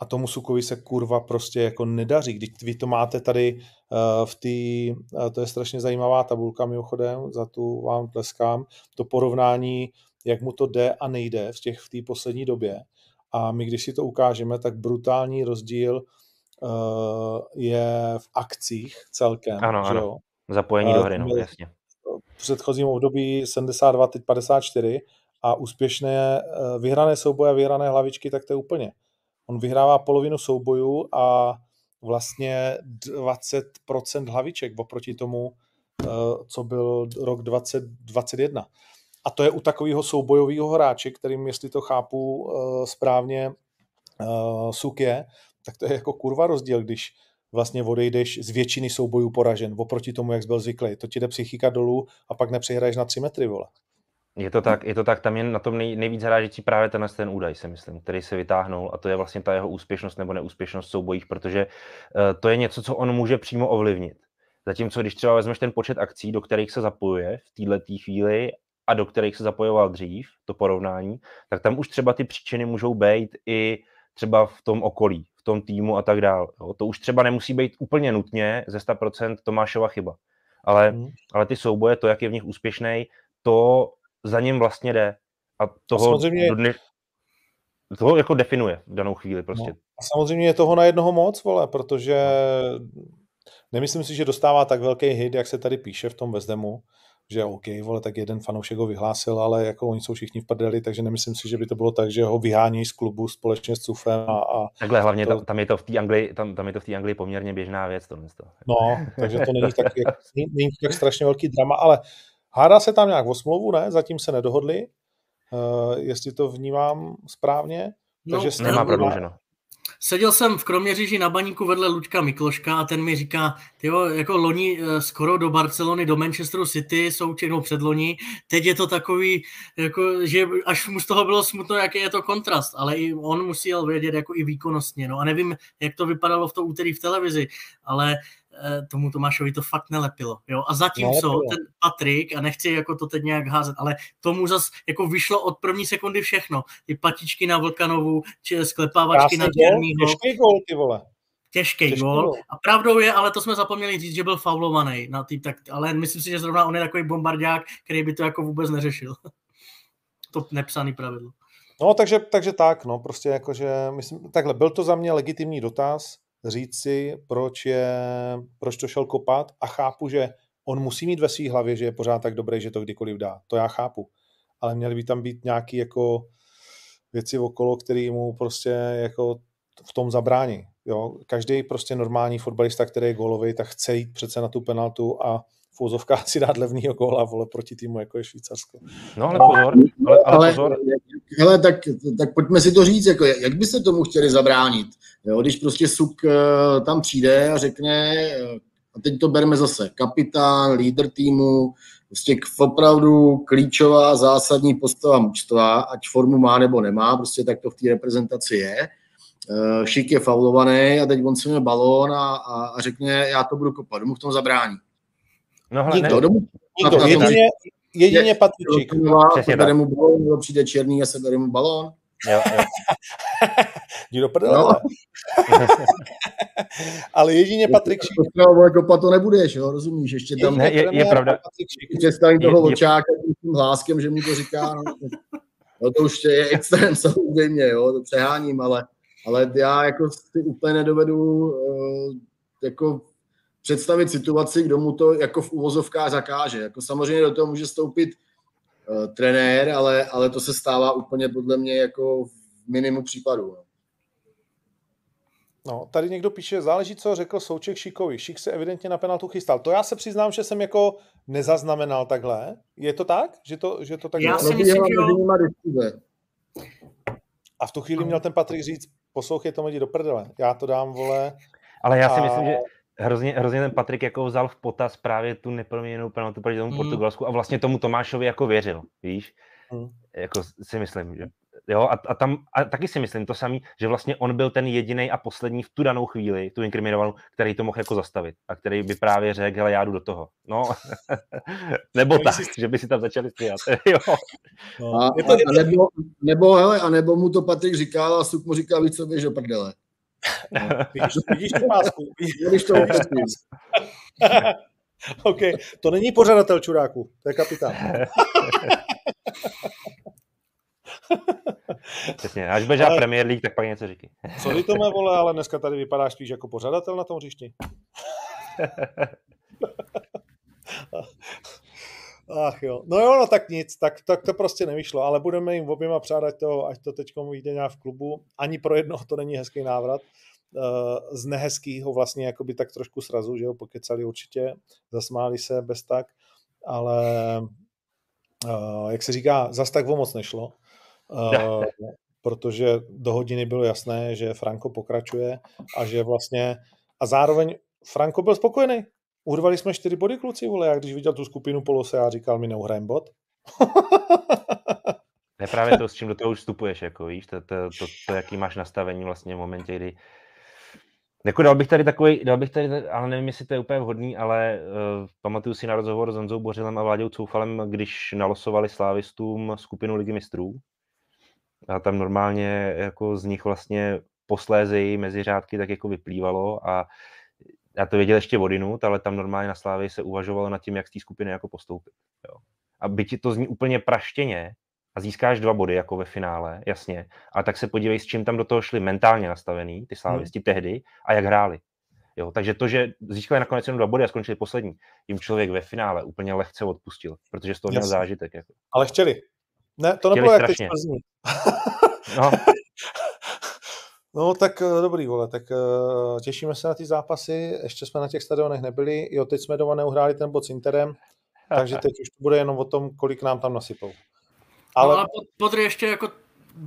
A tomu Sukovi se kurva prostě jako nedaří. Když vy to máte tady uh, v té, uh, to je strašně zajímavá tabulka mimochodem, za tu vám tleskám, to porovnání jak mu to jde a nejde v těch v té poslední době. A my, když si to ukážeme, tak brutální rozdíl uh, je v akcích celkem. Ano, že ano. Jo? Zapojení uh, do hry, no, jasně. V předchozím období 72, teď 54 a úspěšné uh, vyhrané souboje a vyhrané hlavičky, tak to je úplně. On vyhrává polovinu soubojů a vlastně 20% hlaviček oproti tomu, co byl rok 2021. A to je u takového soubojového hráče, kterým, jestli to chápu uh, správně, Suk je, tak to je jako kurva rozdíl, když vlastně odejdeš z většiny soubojů poražen, oproti tomu, jak jsi byl zvyklý. To ti jde psychika dolů a pak nepřihraješ na tři metry, vole. Je to tak, je to tak, tam je na tom nej, nejvíc hrážící právě ten, ten údaj, si myslím, který se vytáhnul a to je vlastně ta jeho úspěšnost nebo neúspěšnost v soubojích, protože uh, to je něco, co on může přímo ovlivnit. Zatímco když třeba vezmeš ten počet akcí, do kterých se zapojuje v této chvíli a do kterých se zapojoval dřív, to porovnání, tak tam už třeba ty příčiny můžou být i třeba v tom okolí, v tom týmu a tak dále. To už třeba nemusí být úplně nutně ze 100% Tomášova chyba. Ale, hmm. ale ty souboje, to, jak je v nich úspěšný, to za ním vlastně jde. A toho, a samozřejmě... do dne, toho jako definuje v danou chvíli prostě. No. A samozřejmě je toho na jednoho moc, vole, protože nemyslím si, že dostává tak velký hit, jak se tady píše v tom Vezdemu že OK, vole, tak jeden fanoušek ho vyhlásil, ale jako oni jsou všichni v prdeli, takže nemyslím si, že by to bylo tak, že ho vyhání z klubu společně s Cufem a, a Takhle hlavně to... tam, je to v té Anglii, tam, tam je to v té Anglii poměrně běžná věc. To, to. No, takže to není tak, jak, není tak strašně velký drama, ale hádá se tam nějak o smlouvu, ne? Zatím se nedohodli, uh, jestli to vnímám správně. No, takže nemá prodlouženo. Seděl jsem v Kroměříži na baníku vedle Luďka Mikloška a ten mi říká, tyjo, jako loni eh, skoro do Barcelony, do Manchesteru City, jsou čenou předloni, teď je to takový, jako, že až mu z toho bylo smutno, jaký je to kontrast, ale i on musel vědět jako i výkonnostně, no a nevím, jak to vypadalo v to úterý v televizi, ale Eh, tomu Tomášovi to fakt nelepilo. Jo? A zatímco nelepilo. ten Patrik, a nechci jako to teď nějak házet, ale tomu zas jako vyšlo od první sekundy všechno. Ty patičky na Vlkanovu, či sklepávačky Krásný na Černýho. Těžký gol, ty vole. Těžký, Těžký gol. gol. A pravdou je, ale to jsme zapomněli říct, že byl faulovaný. Na tý, tak, ale myslím si, že zrovna on je takový bombardák, který by to jako vůbec neřešil. *laughs* to nepsaný pravidlo. No, takže, takže tak, no, prostě jakože, myslím, takhle, byl to za mě legitimní dotaz, říct si, proč, je, proč to šel kopat a chápu, že on musí mít ve své hlavě, že je pořád tak dobrý, že to kdykoliv dá. To já chápu. Ale měly by tam být nějaké jako věci okolo, které mu prostě jako v tom zabrání. Jo? Každý prostě normální fotbalista, který je gólový, tak chce jít přece na tu penaltu a v úzovkách *laughs* si dát levnýho góla vole proti týmu, jako je Švýcarsko. No ale pozor, ale, ale, ale pozor. Hele, tak, tak pojďme si to říct, jako, jak byste tomu chtěli zabránit? Jo, když prostě Suk uh, tam přijde a řekne, uh, a teď to bereme zase, kapitán, lídr týmu, prostě opravdu klíčová zásadní postava mužstva, ať formu má nebo nemá, prostě tak to v té reprezentaci je. Uh, šik je faulovaný a teď on si balón a, a, a řekne, já to budu kopat, mu v tom zabrání. No, hele, Nikdo, ne. Nikdo. Jedině, jedině Patříček. Sebere mu balón, přijde černý a sebere mu balón. Jo, jo. *laughs* Jdi do prdele. No. *laughs* Ale jedině Patrik Šík. To kopat to nebudeš, jo, rozumíš, ještě tam ne, je, je pravda. Představím toho je, očáka tím hláskem, že mu to říká, no, no to už je extrém *laughs* samozřejmě, jo, to přeháním, ale, ale já jako si úplně nedovedu uh, jako představit situaci, kdo mu to jako v uvozovkách zakáže. Jako samozřejmě do toho může stoupit uh, trenér, ale, ale to se stává úplně podle mě jako v minimu případů. No. No, tady někdo píše, záleží, co řekl Souček Šikovi. Šik se evidentně na penaltu chystal. To já se přiznám, že jsem jako nezaznamenal takhle. Je to tak? Že to, že to tak Já si myslím, že jo. A v tu chvíli měl ten Patrik říct, poslouchej to lidi do prdele. Já to dám, vole. Ale já si a... myslím, že hrozně, hrozně ten Patrik jako vzal v potaz právě tu neproměněnou penaltu proti tomu mm. Portugalsku a vlastně tomu Tomášovi jako věřil, víš? Mm. Jako si myslím, že Jo, a, a, tam a taky si myslím to samý, že vlastně on byl ten jediný a poslední v tu danou chvíli, tu inkriminovanou, který to mohl jako zastavit a který by právě řekl, hele, já jdu do toho. No, *laughs* nebo tak, že by si tam začali stříhat. *laughs* jo. No. A, a, a, nebo, nebo, hele, a nebo mu to Patrik říkal a Suk mu říkal, víc co běž do prdele. No. Vidíš, vidíš tu pásku. Vidíš to OK, to není pořadatel čuráku, to je kapitán. *laughs* Přesně, až budeš ale... Premier League, tak pak něco říky. Co vy to vole, ale dneska tady vypadáš spíš jako pořadatel na tom hřišti. *laughs* Ach jo, no jo, no tak nic, tak, tak to prostě nevyšlo, ale budeme jim oběma přát, ať to, ať to teď vyjde nějak v klubu. Ani pro jednoho to není hezký návrat. Uh, z nehezkýho vlastně jakoby tak trošku srazu, že jo, pokecali určitě, zasmáli se bez tak, ale uh, jak se říká, zas tak o moc nešlo. Uh, protože do hodiny bylo jasné, že Franko pokračuje a že vlastně a zároveň Franko byl spokojený. Urvali jsme čtyři body, kluci, vole, já když viděl tu skupinu Polose, já říkal, mi neuhrajeme bod. *laughs* je právě to, s čím do toho už vstupuješ, jako víš, to, to, to, to, jaký máš nastavení vlastně v momentě, kdy jako dal bych tady takový, dal bych tady, ale nevím, jestli to je úplně vhodný, ale uh, pamatuju si na rozhovor s Honzou Bořilem a Vláďou Coufalem, když nalosovali slávistům skupinu Ligy mistrů, a tam normálně jako z nich vlastně posléze mezi řádky tak jako vyplývalo a já to věděl ještě vodinut, ale tam normálně na Slávě se uvažovalo nad tím, jak z té skupiny jako postoupit. Jo. A byť to zní úplně praštěně a získáš dva body jako ve finále, jasně, ale tak se podívej, s čím tam do toho šli mentálně nastavený, ty slávisti hmm. tehdy, a jak hráli. Jo, takže to, že získali nakonec jenom dva body a skončili poslední, jim člověk ve finále úplně lehce odpustil, protože z toho měl zážitek. Jako. Ale chtěli. Ne, to nebylo jak teď no. *laughs* no tak eh, dobrý, vole, tak uh, těšíme se na ty zápasy, ještě jsme na těch stadionech nebyli, jo, teď jsme doma neuhráli ten bod s Interem, *laughs* takže teď už to bude jenom o tom, kolik nám tam nasypou. No ale... No a Podry ještě jako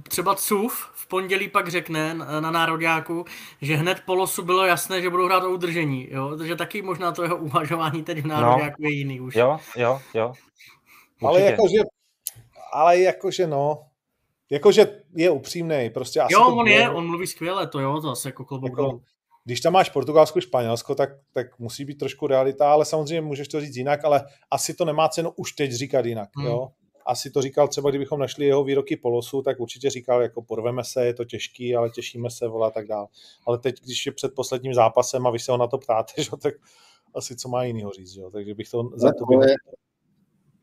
třeba CUF v pondělí pak řekne na národňáku, že hned po losu bylo jasné, že budou hrát o udržení, jo? takže taky možná to jeho uvažování teď v národňáku no. je jiný už. Jo, jo, jo. Určitě. Ale jakože ale jakože no, jakože je upřímný, prostě asi Jo, on je, on mluví skvěle, to jo, to asi jako klobouk jako, Když tam máš Portugalsko, Španělsko, tak, tak musí být trošku realita, ale samozřejmě můžeš to říct jinak, ale asi to nemá cenu už teď říkat jinak, hmm. jo. Asi to říkal třeba, kdybychom našli jeho výroky polosu, tak určitě říkal, jako porveme se, je to těžký, ale těšíme se, volá tak dál. Ale teď, když je před posledním zápasem a vy se ho na to ptáte, *laughs* že, tak asi co má jinýho říct, jo. takže bych to za to byl...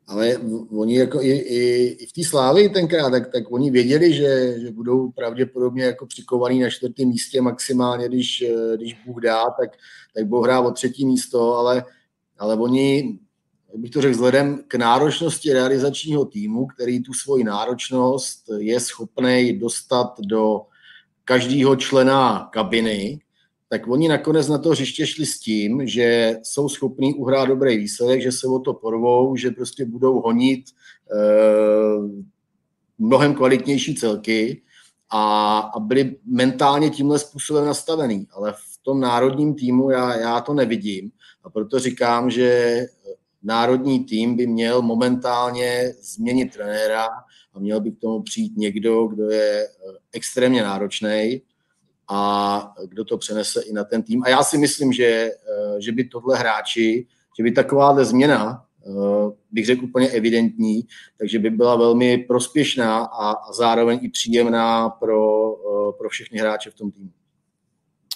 Ale oni jako i, i, i v té slávě tenkrát, tak, tak oni věděli, že, že budou pravděpodobně jako přikovaný na čtvrtém místě maximálně, když, když Bůh dá, tak, tak budou hrát o třetí místo, ale, ale oni, bych to řekl, vzhledem k náročnosti realizačního týmu, který tu svoji náročnost je schopný dostat do každého člena kabiny, tak oni nakonec na to hřiště šli s tím, že jsou schopní uhrát dobrý výsledek, že se o to porvou, že prostě budou honit eh, mnohem kvalitnější celky a, a byli mentálně tímhle způsobem nastavený. Ale v tom národním týmu já, já to nevidím a proto říkám, že národní tým by měl momentálně změnit trenéra a měl by k tomu přijít někdo, kdo je eh, extrémně náročný a kdo to přenese i na ten tým. A já si myslím, že, eh, že by tohle hráči, že by takováhle změna bych řekl úplně evidentní, takže by byla velmi prospěšná a zároveň i příjemná pro, pro všechny hráče v tom týmu.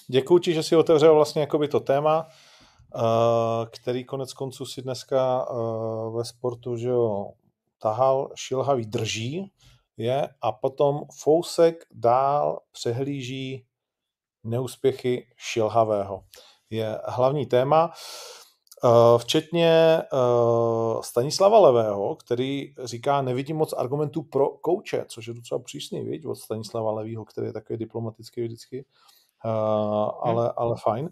Děkuji ti, že jsi otevřel vlastně jakoby to téma, který konec konců si dneska ve sportu že jo, tahal, šilhavý drží, je, a potom Fousek dál přehlíží neúspěchy šilhavého. Je hlavní téma, eh, včetně eh, Stanislava Levého, který říká, nevidím moc argumentů pro kouče, což je docela přísný, viď, od Stanislava Levého, který je takový diplomatický vždycky, eh, ale, hmm. ale fajn.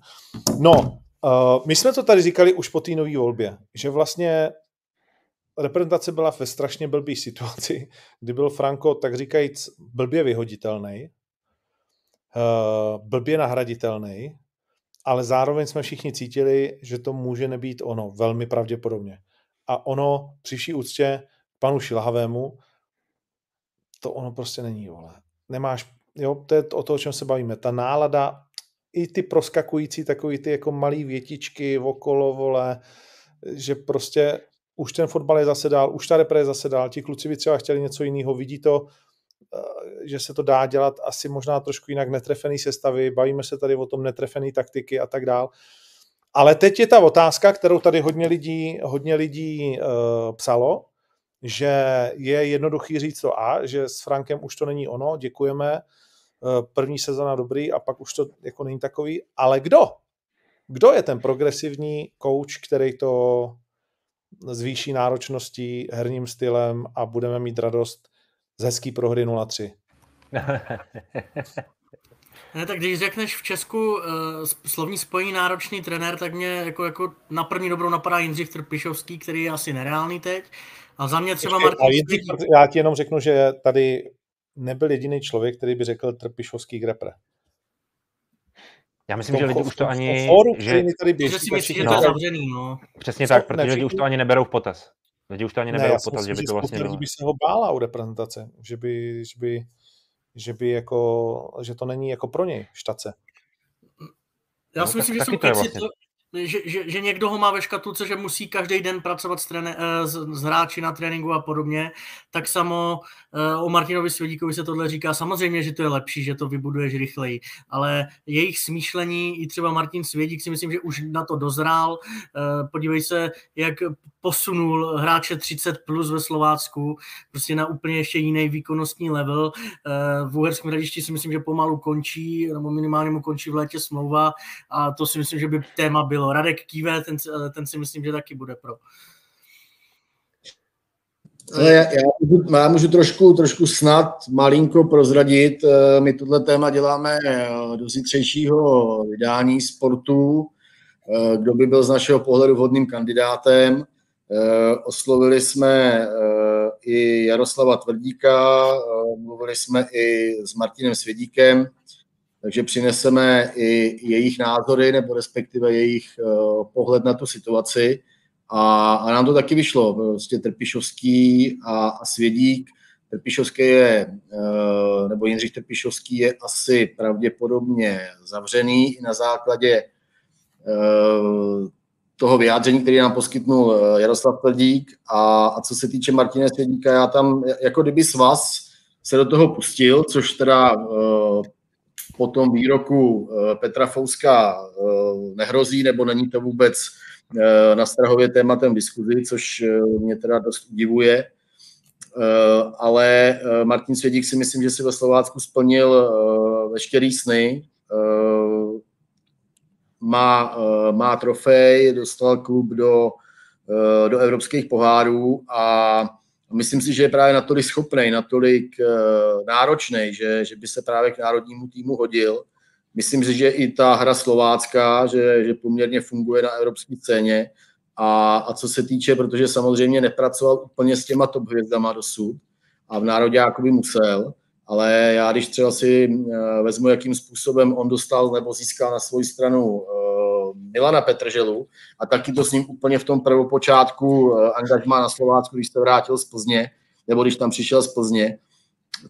No, my jsme to tady říkali už po té nové volbě, že vlastně reprezentace byla ve strašně blbý situaci, kdy byl Franco, tak říkajíc, blbě vyhoditelný, uh, blbě nahraditelný, ale zároveň jsme všichni cítili, že to může nebýt ono, velmi pravděpodobně. A ono, při vší úctě panu Šilhavému, to ono prostě není, vole. Nemáš, jo, to je o to, o čem se bavíme. Ta nálada, i ty proskakující takový ty jako malý větičky okolo, vole, že prostě už ten fotbal je zase dál, už ta repre je zase dál, ti kluci by třeba chtěli něco jiného, vidí to, že se to dá dělat asi možná trošku jinak netrefený sestavy, bavíme se tady o tom netrefený taktiky a tak dál. Ale teď je ta otázka, kterou tady hodně lidí, hodně lidí uh, psalo, že je jednoduchý říct to A, že s Frankem už to není ono, děkujeme, uh, první sezona dobrý a pak už to jako není takový, ale kdo? Kdo je ten progresivní coach, který to zvýší náročností, herním stylem a budeme mít radost z hezký prohry 0-3. *laughs* Ne, tak když řekneš v Česku uh, slovní spojení náročný trenér, tak mě jako, jako na první dobrou napadá Jindřich Trpišovský, který je asi nereálný teď. A za mě třeba Martin... Jindřich, já ti jenom řeknu, že tady nebyl jediný člověk, který by řekl Trpišovský grepre. Já myslím, že lidi už to ani... Fóru, že, tady běží, že si myslí, že to je zavřený, no. Přesně tak, protože lidi už to ani neberou v potaz. Lidi už to ani neberou ne, potaz, že by to vlastně bylo. by se ho bála u reprezentace, že by, že by, že by jako, že to není jako pro něj štace. Já no, si myslím, že jsou kluci, vlastně že, že, že někdo ho má ve škatulce, že musí každý den pracovat s, trené, eh, s, s hráči na tréninku a podobně, tak samo eh, o Martinovi Svědíkovi se tohle říká. Samozřejmě, že to je lepší, že to vybuduješ rychleji, ale jejich smýšlení, i třeba Martin Svědík si myslím, že už na to dozrál. Eh, podívej se, jak posunul hráče 30 plus ve Slovácku, prostě na úplně ještě jiný výkonnostní level. V Uherském hradišti si myslím, že pomalu končí, nebo minimálně mu končí v létě smlouva a to si myslím, že by téma bylo bylo. Radek Kýve, ten, ten si myslím, že taky bude pro. Ale já, já, můžu, já můžu trošku, trošku snad malinko prozradit. Eh, my tohle téma děláme eh, do zítřejšího vydání sportu. Eh, kdo by byl z našeho pohledu vhodným kandidátem? Oslovili jsme i Jaroslava Tvrdíka, mluvili jsme i s Martinem Svědíkem, takže přineseme i jejich názory nebo respektive jejich uh, pohled na tu situaci. A, a nám to taky vyšlo. Prostě Trpišovský a, a Svědík. Trpišovský je, uh, nebo Jindřich Trpišovský je asi pravděpodobně zavřený i na základě uh, toho vyjádření, který nám poskytnul Jaroslav Tvrdík. A, a co se týče Martina Svědíka, já tam jako kdyby s vás se do toho pustil, což teda po tom výroku eh, Petra Fouska eh, nehrozí, nebo není to vůbec eh, na Strahově tématem diskuzi, což mě teda dost udivuje. Ale Martin Svědík si myslím, že si ve Slovácku splnil veškerý sny. Má, má trofej, dostal klub do, do evropských pohárů a myslím si, že je právě natolik schopný, natolik uh, náročný, že, že by se právě k národnímu týmu hodil. Myslím si, že i ta hra slovácká, že, že poměrně funguje na evropské scéně. A, a co se týče, protože samozřejmě nepracoval úplně s těma top hvězdama dosud a v národě by musel, ale já když třeba si uh, vezmu, jakým způsobem on dostal nebo získal na svou stranu uh, Milana Petrželu a taky to s ním úplně v tom prvopočátku eh, angažmá na Slovácku, když se vrátil z Plzně, nebo když tam přišel z Plzně,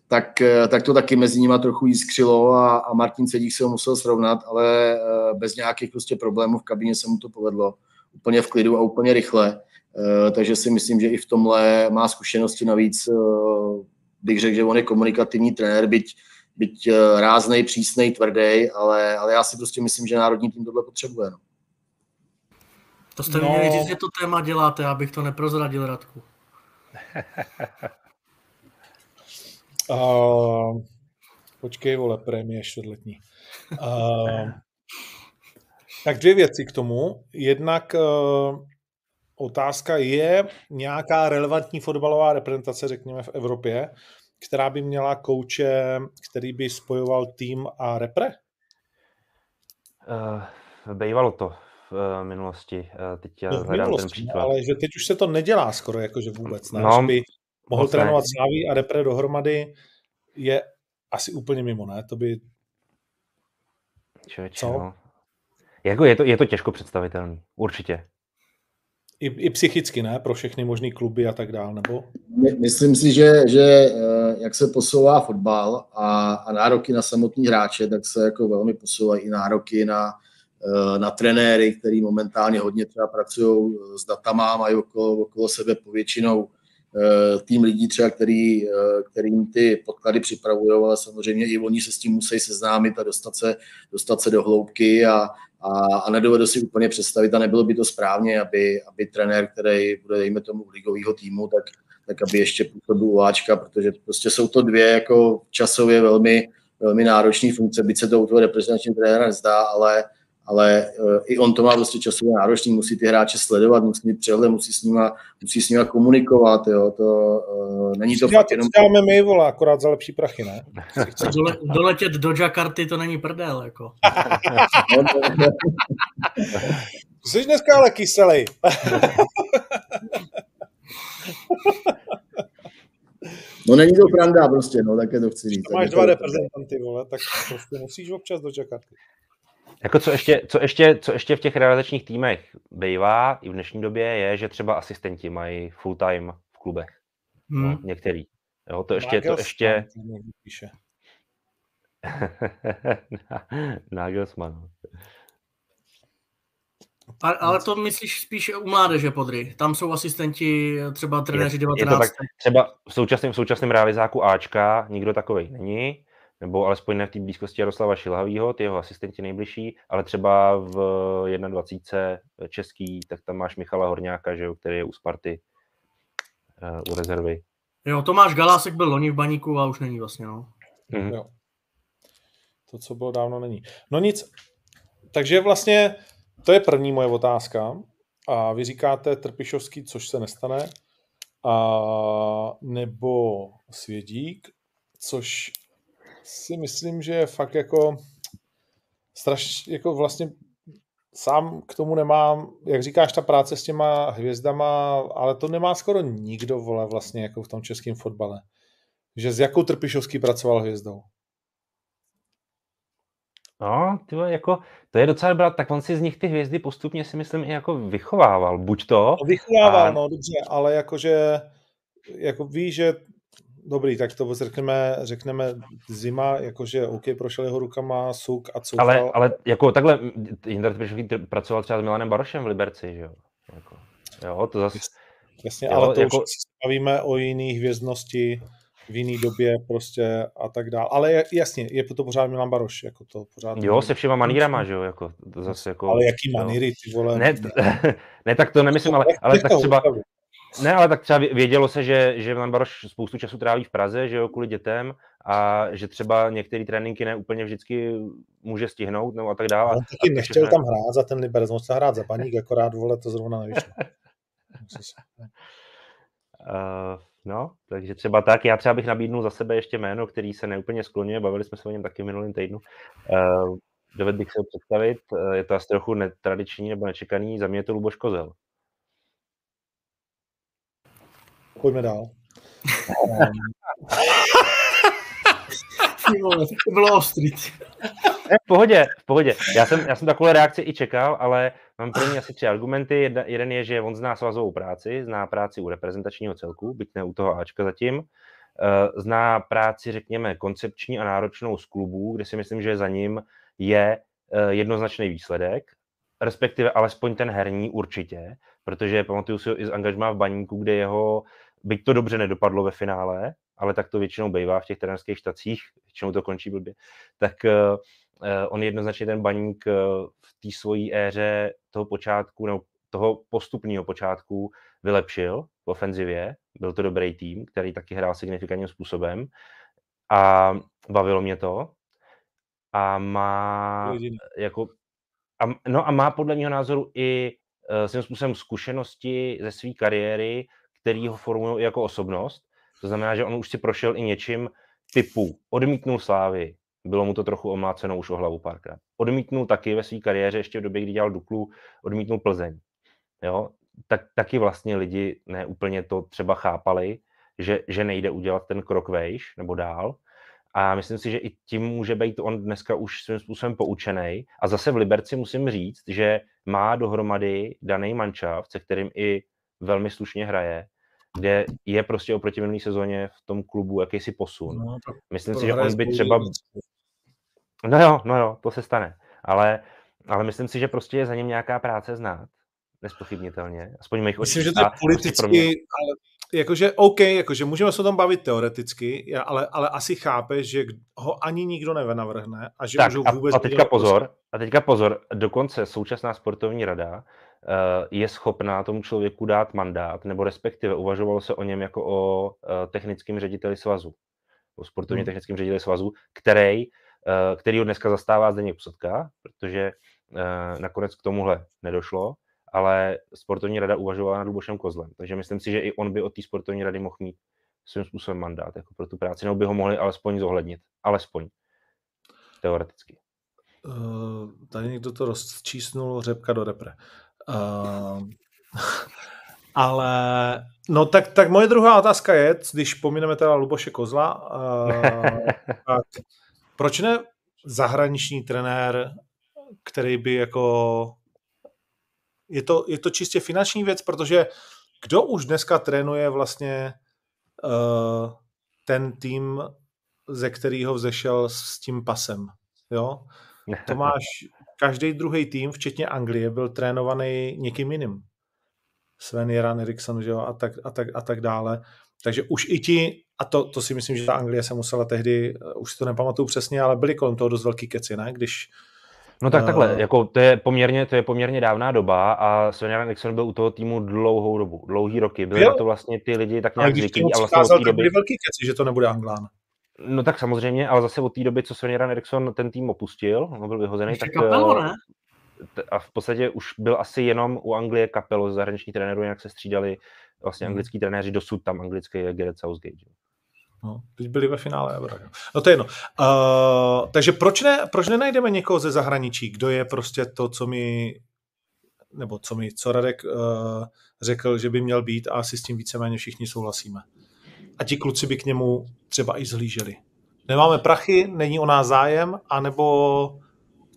tak, eh, tak to taky mezi nimi trochu jiskřilo a, a Martin Cedík se ho musel srovnat, ale eh, bez nějakých prostě problémů v kabině se mu to povedlo. úplně v klidu a úplně rychle. Takže si myslím, že i v tomhle má zkušenosti navíc. Bych řekl, že on je komunikativní trenér, byť, byť ráznej, přísnej, tvrdý, ale, ale já si prostě myslím, že národní tým tohle potřebuje. No. To jste no. měli říct, že to téma děláte, abych to neprozradil, Radku. *laughs* uh, počkej, vole, prémie čtvrtletní. Uh, tak dvě věci k tomu. Jednak uh, otázka je nějaká relevantní fotbalová reprezentace, řekněme, v Evropě, která by měla kouče, který by spojoval tým a repre? Uh, bejvalo to v uh, minulosti. Uh, teď já no, hledám ten příklad. Ale že teď už se to nedělá skoro jakože vůbec. Ne? No, že by mohl trénovat Slaví a repre dohromady je asi úplně mimo, ne? To by... Člověče, Co? No. Jako je, to, je to těžko představitelný, určitě. I, I psychicky, ne? Pro všechny možné kluby a tak dále, nebo? Myslím si, že, že eh, jak se posouvá fotbal a, a nároky na samotní hráče, tak se jako velmi posouvají i nároky na, eh, na trenéry, který momentálně hodně třeba pracují s datama, mají okolo, okolo sebe povětšinou Eh, tým lidí třeba, který, eh, kterým ty podklady připravují, ale samozřejmě i oni se s tím musí seznámit a dostat se, dostat se do hloubky a, a, a nedovedu si úplně představit a nebylo by to správně, aby, aby trenér, který bude, dejme tomu, ligového týmu, tak, tak aby ještě působil u Ačka, protože prostě jsou to dvě jako časově velmi, velmi náročné funkce, byť se to u toho reprezentačního trenéra nezdá, ale, ale uh, i on to má prostě časově náročný, musí ty hráče sledovat, musí mít přehled, musí s nima, musí s nima komunikovat, jo, to uh, není to fakt jenom... děláme my, vole, akorát za lepší prachy, ne? *laughs* Dole, doletět do Jakarty to není prdel, jako. *laughs* Jsi dneska ale kyselý. No není to pravda prostě, no, také to chci říct. Máš dva reprezentanty, vole, tak prostě musíš občas do Jakarty. Jako co ještě, co, ještě, co ještě v těch realizačních týmech bývá i v dnešní době je, že třeba asistenti mají full time v klubech. Hmm. No, některý. Jo, to ještě, to ještě... *laughs* Nagelsmann. A, ale to myslíš spíš u mládeže podry. Tam jsou asistenti, třeba trenéři 19. Je to tak, třeba v současném, v současném realizáku Ačka nikdo takový není nebo alespoň ne v té blízkosti Jaroslava Šilhavýho, ty jeho asistenti nejbližší, ale třeba v 21. český, tak tam máš Michala Horňáka, že jo, který je u Sparty uh, u rezervy. Jo, Tomáš Galásek byl loni v baníku a už není vlastně, no. Mm-hmm. Jo. To, co bylo dávno, není. No nic, takže vlastně to je první moje otázka. A vy říkáte Trpišovský, což se nestane, a nebo Svědík, což si myslím, že je fakt jako strašně, jako vlastně sám k tomu nemám, jak říkáš, ta práce s těma hvězdama, ale to nemá skoro nikdo, vole, vlastně jako v tom českém fotbale. Že s jakou Trpišovský pracoval hvězdou? No, ty jako, to je docela dobrá, tak on si z nich ty hvězdy postupně si myslím i jako vychovával, buď to. No, vychovával, a... no dobře, ale jakože jako ví, že Dobrý, tak to řekneme, řekneme zima, jakože OK, prošel jeho rukama, suk a co. Ale, ale jako takhle, Jindra pracoval třeba s Milanem Barošem v Liberci, že jo? Jako, jo, to zase... Jasně, jo, ale to jako... už si bavíme o jiný hvězdnosti, v jiný době prostě a tak dále. Ale jasně, je to pořád Milan Baroš, jako to pořád. Jo, se všema manírama, že jo, jako to zase jako... Ale jaký maníry, ty vole? Ne, *laughs* ne, tak to nemyslím, ale, ale tak třeba, ne, ale tak třeba vědělo se, že, že Milan Baroš spoustu času tráví v Praze, že jo, kvůli dětem a že třeba některé tréninky ne úplně vždycky může stihnout nebo a tak dále. On taky nechtěl tam hrát za ten Liberec, mohl hrát za paník, akorát vole to zrovna nevyšlo. uh, *laughs* no, takže třeba tak. Já třeba bych nabídnul za sebe ještě jméno, který se neúplně skloňuje, bavili jsme se o něm taky v minulém týdnu. Uh, dovedl bych se ho představit, uh, je to asi trochu netradiční nebo nečekaný, za mě je to Luboš Kozel. Pojďme dál. *laughs* to bylo ostrý. Ne, v pohodě, v pohodě. Já jsem, já jsem takové reakci i čekal, ale mám pro ní asi tři argumenty. Jedna, jeden je, že on zná svazovou práci, zná práci u reprezentačního celku, byť ne u toho Ačka zatím. Eh, zná práci, řekněme, koncepční a náročnou z klubů, kde si myslím, že za ním je eh, jednoznačný výsledek. respektive alespoň ten herní určitě, protože pamatuju si ho i z angažmá v baníku, kde jeho, byť to dobře nedopadlo ve finále, ale tak to většinou bývá v těch trenerských štacích, většinou to končí blbě, tak uh, on jednoznačně ten baník uh, v té svojí éře toho počátku, nebo toho postupného počátku vylepšil v ofenzivě. Byl to dobrý tým, který taky hrál signifikantním způsobem a bavilo mě to. A má jako a, no a má podle mého názoru i uh, svým způsobem zkušenosti ze své kariéry, který ho formují jako osobnost. To znamená, že on už si prošel i něčím typu odmítnul Slávy, bylo mu to trochu omláceno už o hlavu párkrát. Odmítnul taky ve své kariéře, ještě v době, kdy dělal Duklu, odmítnul Plzeň. Jo? Tak, taky vlastně lidi ne úplně to třeba chápali, že, že nejde udělat ten krok vejš nebo dál. A myslím si, že i tím může být on dneska už svým způsobem poučený. A zase v Liberci musím říct, že má dohromady daný mančav, se kterým i velmi slušně hraje, kde je prostě oproti minulý sezóně v tom klubu jakýsi posun. No, myslím si, že on by třeba... No jo, no jo, to se stane. Ale, ale myslím si, že prostě je za ním nějaká práce znát. Nespochybnitelně. Aspoň mých Myslím, že to je prostě politicky, prostě ale jakože OK, jakože můžeme se o tom bavit teoreticky, ale, ale asi chápe, že ho ani nikdo nevenavrhne a že tak, můžou vůbec... A, a teďka pozor, a teďka pozor, dokonce současná sportovní rada je schopná tomu člověku dát mandát, nebo respektive uvažovalo se o něm jako o uh, technickém řediteli svazu, o sportovně hmm. technickém řediteli svazu, který, uh, který ho dneska zastává Zdeněk Psotka, protože nakonec k tomuhle nedošlo ale sportovní rada uvažovala nad Lubošem Kozlem, takže myslím si, že i on by od té sportovní rady mohl mít svým způsobem mandát jako pro tu práci, nebo by ho mohli alespoň zohlednit, alespoň teoreticky. Uh, tady někdo to rozčísnul řepka do repre. Uh, *laughs* ale no tak, tak moje druhá otázka je, když pomineme teda Luboše Kozla, uh, *laughs* tak proč ne zahraniční trenér, který by jako je to, je to čistě finanční věc, protože kdo už dneska trénuje vlastně uh, ten tým, ze kterého vzešel s tím pasem, jo? *laughs* To máš, každý druhý tým, včetně Anglie, byl trénovaný někým jiným. Sven Jeran Eriksson, že jo, a tak, a, tak, a tak dále. Takže už i ti, a to, to si myslím, že ta Anglie se musela tehdy, eh, už si to nepamatuju přesně, ale byly kolem toho dost velký keci, ne? Když No tak takhle, uh, jako to je poměrně, to je poměrně dávná doba a Sven Nixon byl u toho týmu dlouhou dobu, dlouhý roky. Byli jo. na to vlastně ty lidi tak nějak zvyklí. A vlastně od té doby... byly velký keci, že to nebude Anglán. No tak samozřejmě, ale zase od té doby, co Sven Eriksson ten tým opustil, on byl vyhozený, Ještě tak... Kapelo, ne? A v podstatě už byl asi jenom u Anglie kapelo zahraniční trenérů, jak se střídali vlastně hmm. anglický trenéři, dosud tam anglický je Gareth Southgate. No, teď byli ve finále. No to je jedno. Uh, takže proč, ne, proč nenajdeme někoho ze zahraničí, kdo je prostě to, co mi nebo co mi, co Radek uh, řekl, že by měl být a asi s tím víceméně všichni souhlasíme. A ti kluci by k němu třeba i zhlíželi. Nemáme prachy, není o nás zájem, anebo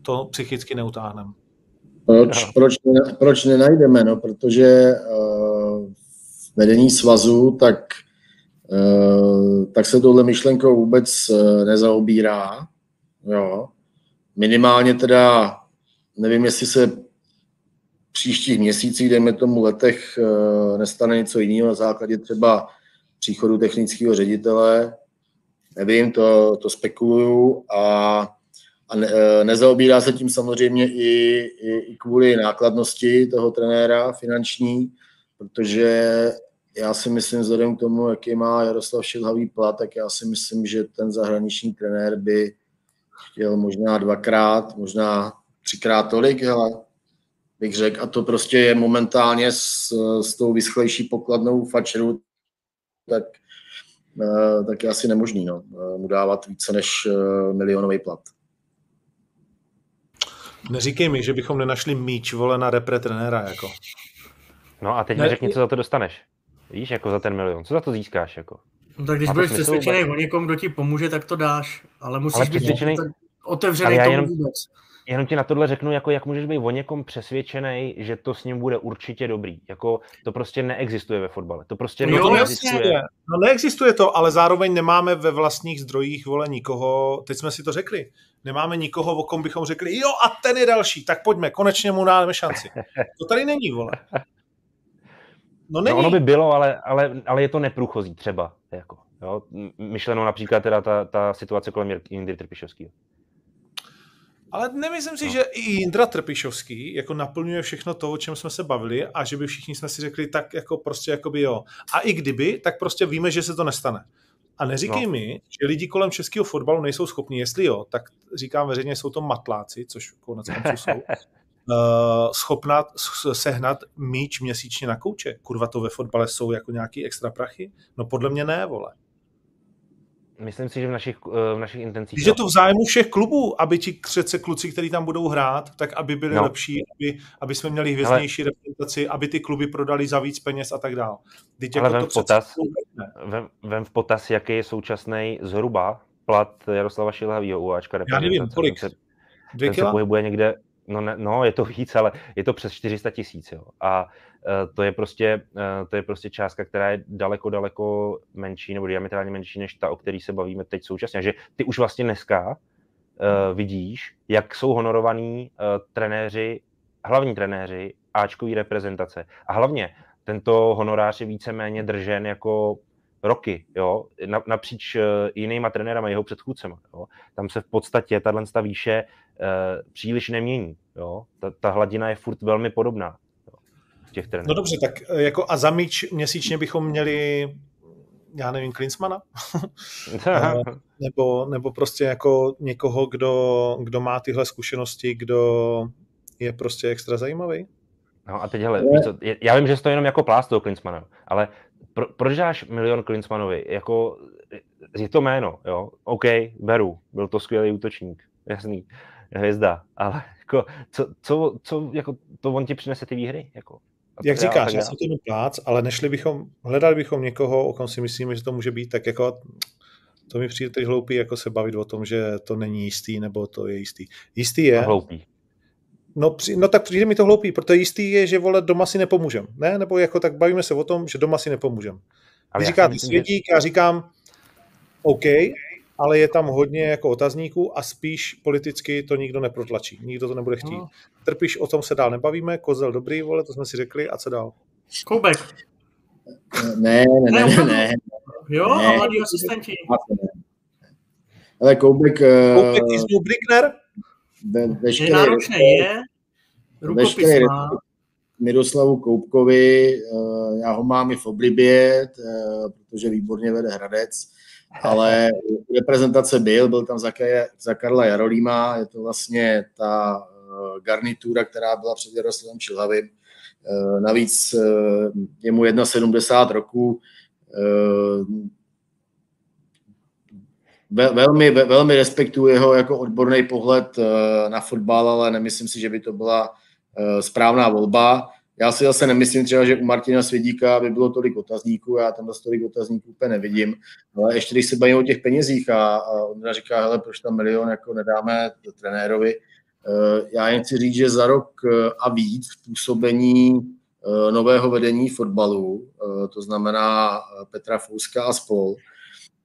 to psychicky neutáhneme. Proč, proč, proč nenajdeme? No, protože uh, vedení svazu tak Eh, tak se tohle myšlenkou vůbec eh, nezaobírá. Jo. Minimálně teda, nevím, jestli se příštích měsících, dejme tomu letech, eh, nestane něco jiného na základě třeba příchodu technického ředitele. Nevím, to, to spekuluju a, a ne, nezaobírá se tím samozřejmě i, i, i kvůli nákladnosti toho trenéra finanční, protože já si myslím, vzhledem k tomu, jaký má Jaroslav Šilhavý plat, tak já si myslím, že ten zahraniční trenér by chtěl možná dvakrát, možná třikrát tolik, ale bych řekl, a to prostě je momentálně s, s tou vyschlejší pokladnou fačeru, tak, eh, tak je asi nemožný no, eh, mu dávat více než eh, milionový plat. Neříkej mi, že bychom nenašli míč vole na repre trenéra, jako. No a teď ne, mi řekni, co za to dostaneš. Víš, jako za ten milion. Co za to získáš? Jako? No tak když budeš přesvědčený o někom, kdo ti pomůže, tak to dáš. Ale musíš ale být přesvědčený... otevřený tomu jenom, vůbec. Jenom ti na tohle řeknu, jako jak můžeš být o někom přesvědčený, že to s ním bude určitě dobrý. Jako to prostě neexistuje ve fotbale. To prostě no, neexistuje. No neexistuje to, ale zároveň nemáme ve vlastních zdrojích vole nikoho, teď jsme si to řekli, nemáme nikoho, o kom bychom řekli, jo a ten je další, tak pojďme, konečně mu dáme šanci. To tady není, vole. No, není. no ono by bylo, ale, ale, ale je to neprůchozí třeba. Jako, jo? Myšleno například teda ta, ta situace kolem Jindry Trpišovského. Ale nemyslím si, no. že i Jindra Trpišovský jako naplňuje všechno to, o čem jsme se bavili a že by všichni jsme si řekli tak jako prostě jakoby jo. A i kdyby, tak prostě víme, že se to nestane. A neříkej no. mi, že lidi kolem českého fotbalu nejsou schopni, jestli jo, tak říkám veřejně, jsou to matláci, což konec konců jsou, *laughs* uh, schopna sehnat míč měsíčně na kouče. Kurva, to ve fotbale jsou jako nějaký extra prachy? No podle mě ne, vole. Myslím si, že v našich, eh, v našich intencích... Že to v zájmu všech klubů, aby ti přece kluci, kteří tam budou hrát, tak aby byli no. lepší, aby, aby jsme měli hvězdnější Ale... reprezentaci, aby ty kluby prodali za víc peněz a tak dále. Ale jako vem, v potaz, vem, vem v potaz, jaký je současný zhruba plat Jaroslava Šilhavýho u Ačka Já nevím, kolik? Dvě ten se pohybuje někde, no, ne, no, je to víc, ale je to přes 400 tisíc. A uh, to je, prostě, uh, to je prostě částka, která je daleko, daleko menší nebo diametrálně menší než ta, o který se bavíme teď současně. Že ty už vlastně dneska uh, vidíš, jak jsou honorovaní trenéři, hlavní trenéři Ačkový reprezentace. A hlavně tento honorář je víceméně držen jako roky, jo, napříč jinýma trenérama, jeho předchůdcema. Jo. Tam se v podstatě tato výše příliš nemění. Jo. Ta, ta hladina je furt velmi podobná. Jo, těch trenérů. No dobře, tak eh, jako a za míč měsíčně bychom měli já nevím, Klinsmana? *laughs* nebo, nebo prostě jako někoho, kdo, kdo má tyhle zkušenosti, kdo je prostě extra zajímavý? No a teď hele, co, já vím, že to jenom jako plást toho Klinsmana, ale pro, proč dáš milion Klinsmanovi? Jako, je to jméno, jo? OK, beru, byl to skvělý útočník, jasný, hvězda, ale *laughs* jako, co, co, co jako, to on ti přinese ty výhry? Jako, Jak říkáš, já jsem to plác, ale nešli bychom, hledali bychom někoho, o kom si myslíme, že to může být tak jako, to mi přijde teď hloupý, jako se bavit o tom, že to není jistý, nebo to je jistý. Jistý je. A hloupý. No, při, no tak přijde mi to hloupý, protože jistý je, že vole doma si nepomůžem. Ne? Nebo jako tak bavíme se o tom, že doma si nepomůžem. Vy říkáte svědík, já říkám OK, ale je tam hodně jako otazníků a spíš politicky to nikdo neprotlačí. Nikdo to nebude chtít. No. Trpíš, o tom se dál nebavíme, kozel dobrý, vole, to jsme si řekli a co dál? Koubek. Ne, ne, ne, ne, ne. Jo, ne. a mladý asistenti. Ale Koubek... Koubek uh... is Brickner? ve, veškerý, je náročné, je. Rukopis má. Miroslavu Koupkovi, eh, já ho mám i v oblibě, eh, protože výborně vede Hradec, ale reprezentace byl, byl tam za, za Karla Jarolíma, je to vlastně ta eh, garnitura, která byla před Jaroslavem Čilhavým. Navíc je mu 71 roků, velmi, velmi respektuji jeho jako odborný pohled eh, na fotbal, ale nemyslím si, že by to byla eh, správná volba. Já si zase nemyslím třeba, že u Martina Svědíka by bylo tolik otazníků, já tam zase tolik otazníků úplně nevidím, ale ještě když se bavíme o těch penězích a, a on říká, hele, proč tam milion jako nedáme trenérovi, eh, já jen chci říct, že za rok a víc působení nového vedení fotbalu, to znamená Petra Fouska a spol,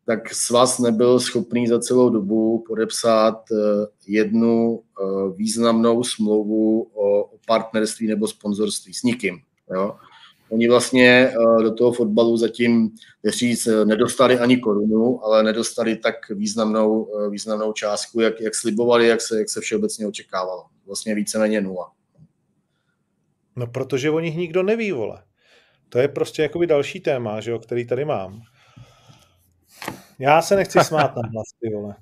tak svaz nebyl schopný za celou dobu podepsat eh, jednu eh, významnou smlouvu o partnerství nebo sponzorství s nikým. Jo? Oni vlastně eh, do toho fotbalu zatím, říct, nedostali ani korunu, ale nedostali tak významnou, významnou částku, jak, jak slibovali, jak se, jak se všeobecně očekávalo. Vlastně víceméně nula. No protože o nich nikdo neví, vole. To je prostě jakoby další téma, že jo, který tady mám. Já se nechci smát na hlas, vole.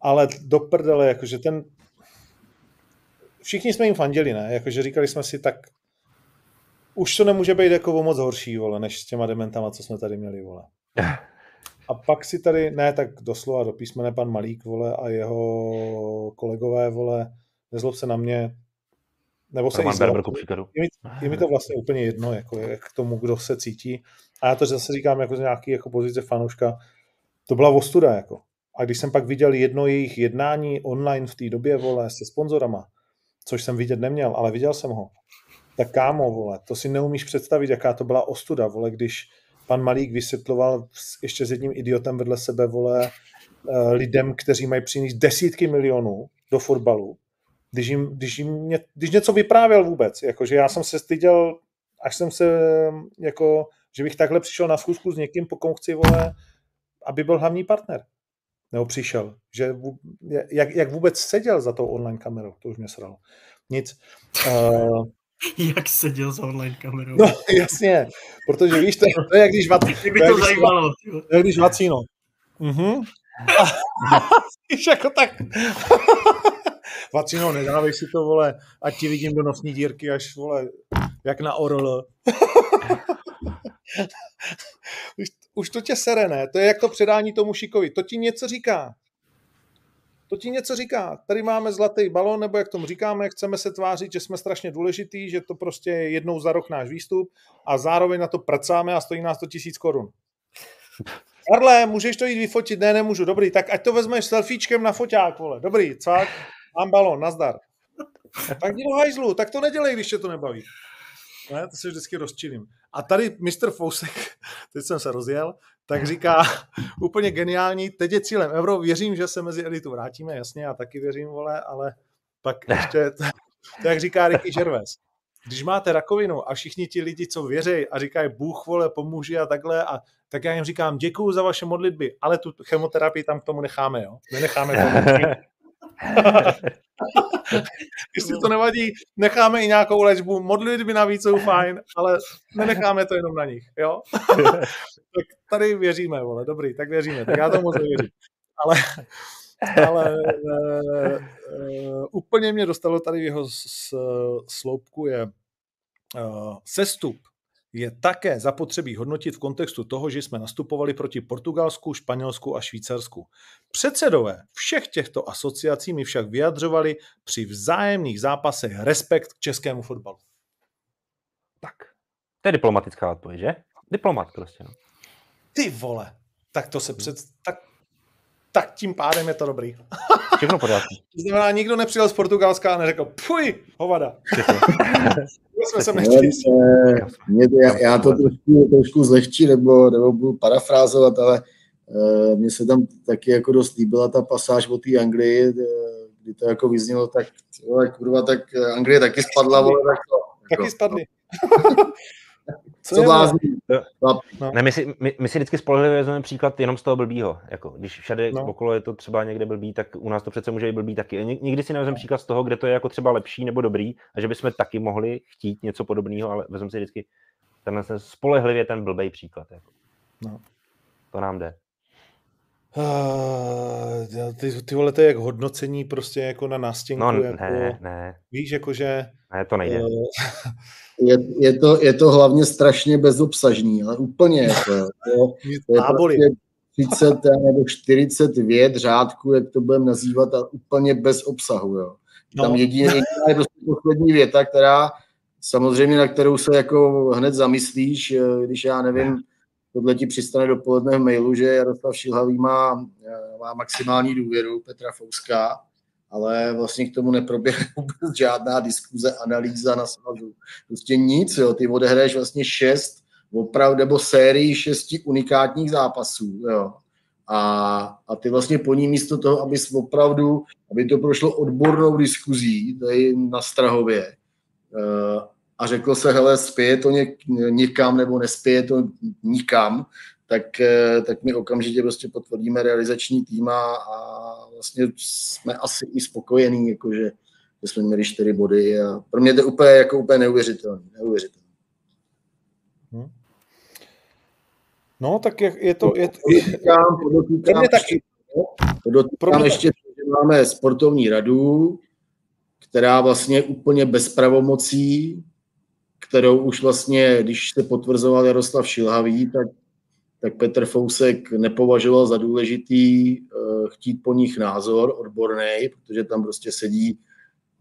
Ale do prdele, jakože ten... Všichni jsme jim fandili, ne? Jakože říkali jsme si, tak už to nemůže být jako o moc horší, vole, než s těma dementama, co jsme tady měli, vole. *laughs* A pak si tady, ne tak doslova do písmene pan Malík, vole, a jeho kolegové, vole, nezlob se na mě, nebo se Roman zlob, je, mi, je mi to vlastně úplně jedno, jako jak k tomu, kdo se cítí. A já to zase říkám jako z nějaký jako pozice fanouška, to byla ostuda, jako. A když jsem pak viděl jedno jejich jednání online v té době, vole, se sponzorama, což jsem vidět neměl, ale viděl jsem ho, tak kámo, vole, to si neumíš představit, jaká to byla ostuda, vole, když pan Malík vysvětloval ještě s jedním idiotem vedle sebe, vole, uh, lidem, kteří mají přinést desítky milionů do fotbalu, když, jim, když, jim ně, když něco vyprávěl vůbec. Jakože já jsem se styděl, až jsem se, jako, že bych takhle přišel na schůzku s někým, po kom chci, vole, aby byl hlavní partner. Nebo přišel. Že, jak, jak vůbec seděl za tou online kamerou, to už mě sralo. Nic. Uh, *laughs* jak seděl za online kamerou. No, *laughs* jasně, protože víš, to, to je jak když vac, by to, to zajímalo. To je když vacíno. Mhm. *laughs* víš, jako tak. vacíno, nedávej si to, vole, ať ti vidím do nosní dírky, až, vole, jak na orl. Už, to tě sere, ne? To je jak to předání tomu šikovi. To ti něco říká. To ti něco říká. Tady máme zlatý balon, nebo jak tomu říkáme, chceme se tvářit, že jsme strašně důležitý, že to prostě je jednou za rok náš výstup a zároveň na to pracáme a stojí nás to tisíc korun. *laughs* Karle, můžeš to jít vyfotit? Ne, nemůžu. Dobrý, tak ať to vezmeš selfiečkem na foťák, vole. Dobrý, cvak, mám balon, nazdar. Tak jdi do hajzlu, tak to nedělej, když tě to nebaví. Ne, to se vždycky rozčilím. A tady Mr. Fousek, *laughs* teď jsem se rozjel, tak říká *laughs* úplně geniální, teď je cílem euro, věřím, že se mezi elitu vrátíme, jasně, já taky věřím, vole, ale pak ještě, *laughs* to jak říká Ricky Gervais, když máte rakovinu a všichni ti lidi, co věří a říkají Bůh vole, pomůže a takhle, a tak já jim říkám děkuju za vaše modlitby, ale tu chemoterapii tam k tomu necháme, jo? Nenecháme to. *laughs* Jestli to nevadí, necháme i nějakou léčbu. Modlitby navíc jsou fajn, ale nenecháme to jenom na nich, jo? *laughs* tak tady věříme, vole, dobrý, tak věříme, tak já tomu moc nevěřím. Ale, ale uh, *laughs* uh, úplně mě dostalo tady v jeho sloupku je uh, sestup je také zapotřebí hodnotit v kontextu toho, že jsme nastupovali proti Portugalsku, Španělsku a Švýcarsku. Předsedové všech těchto asociací mi však vyjadřovali při vzájemných zápasech respekt k českému fotbalu. Tak, to je diplomatická odpověď, že? Diplomat prostě. No. Ty vole, tak to se před... Tak, tak tím pádem je to dobrý. Všechno pořádku. To znamená, nikdo nepřijel z Portugalska a neřekl, puj, hovada. *laughs* jsme se mě, já, já to trošku, trošku zlehčí, nebo, nebo budu parafrázovat, ale uh, mně se tam taky jako dost líbila ta pasáž o té Anglii, uh, kdy to jako vyznělo, tak vole, kurva, tak Anglie taky spadla, vole, tak to. Taky jako. spadly. Co, Co blázní? No. Ne, my, si, my, my si vždycky spolehlivě vezmeme příklad jenom z toho blbýho. Jako, když všade no. okolo je to třeba někde blbý, tak u nás to přece může být blbý taky. Nikdy si nevezmeme příklad z toho, kde to je jako třeba lepší nebo dobrý a že bychom taky mohli chtít něco podobného, ale vezmeme si vždycky tenhle ten spolehlivě ten blbý příklad. Jako. No. To nám jde. Uh, ty, ty vole, to je jak hodnocení prostě jako na nástěnku. No, jako, ne, ne. Víš, jakože... Ne, to nejde. Uh, je, je, to, je to hlavně strašně bezobsažný, ale úplně jako, je *laughs* to, je prostě 30 nebo 40 věd řádku, jak to budeme nazývat, a úplně bez obsahu. Jo. Tam no. jediná je prostě poslední věta, která samozřejmě, na kterou se jako hned zamyslíš, eh, když já nevím, tohle ti přistane dopoledne v mailu, že Jaroslav Šilhavý má, eh, má maximální důvěru Petra Fouska, ale vlastně k tomu neproběhne *laughs* vůbec žádná diskuze, analýza na svazu. Prostě nic, jo. ty odehraješ vlastně šest, opravdu, nebo sérii šesti unikátních zápasů, jo. A, a ty vlastně po ní místo toho, aby opravdu, aby to prošlo odbornou diskuzí tady na Strahově uh, a řekl se, hele, spěje to něk, někam nebo nespěje to nikam, tak, eh, tak my okamžitě prostě potvrdíme realizační tým a, a vlastně jsme asi i spokojení, jakože že jsme měli čtyři body a pro mě to je úplně, jako úplně neuvěřitelné. neuvěřitelné. Hmm. No, tak je, je to... Je, podotýkám, podotýkám, je taky. podotýkám ještě, že máme sportovní radu, která vlastně úplně bez pravomocí, kterou už vlastně, když se potvrzoval Jaroslav Šilhavý, tak tak Petr Fousek nepovažoval za důležitý uh, chtít po nich názor odborný, protože tam prostě sedí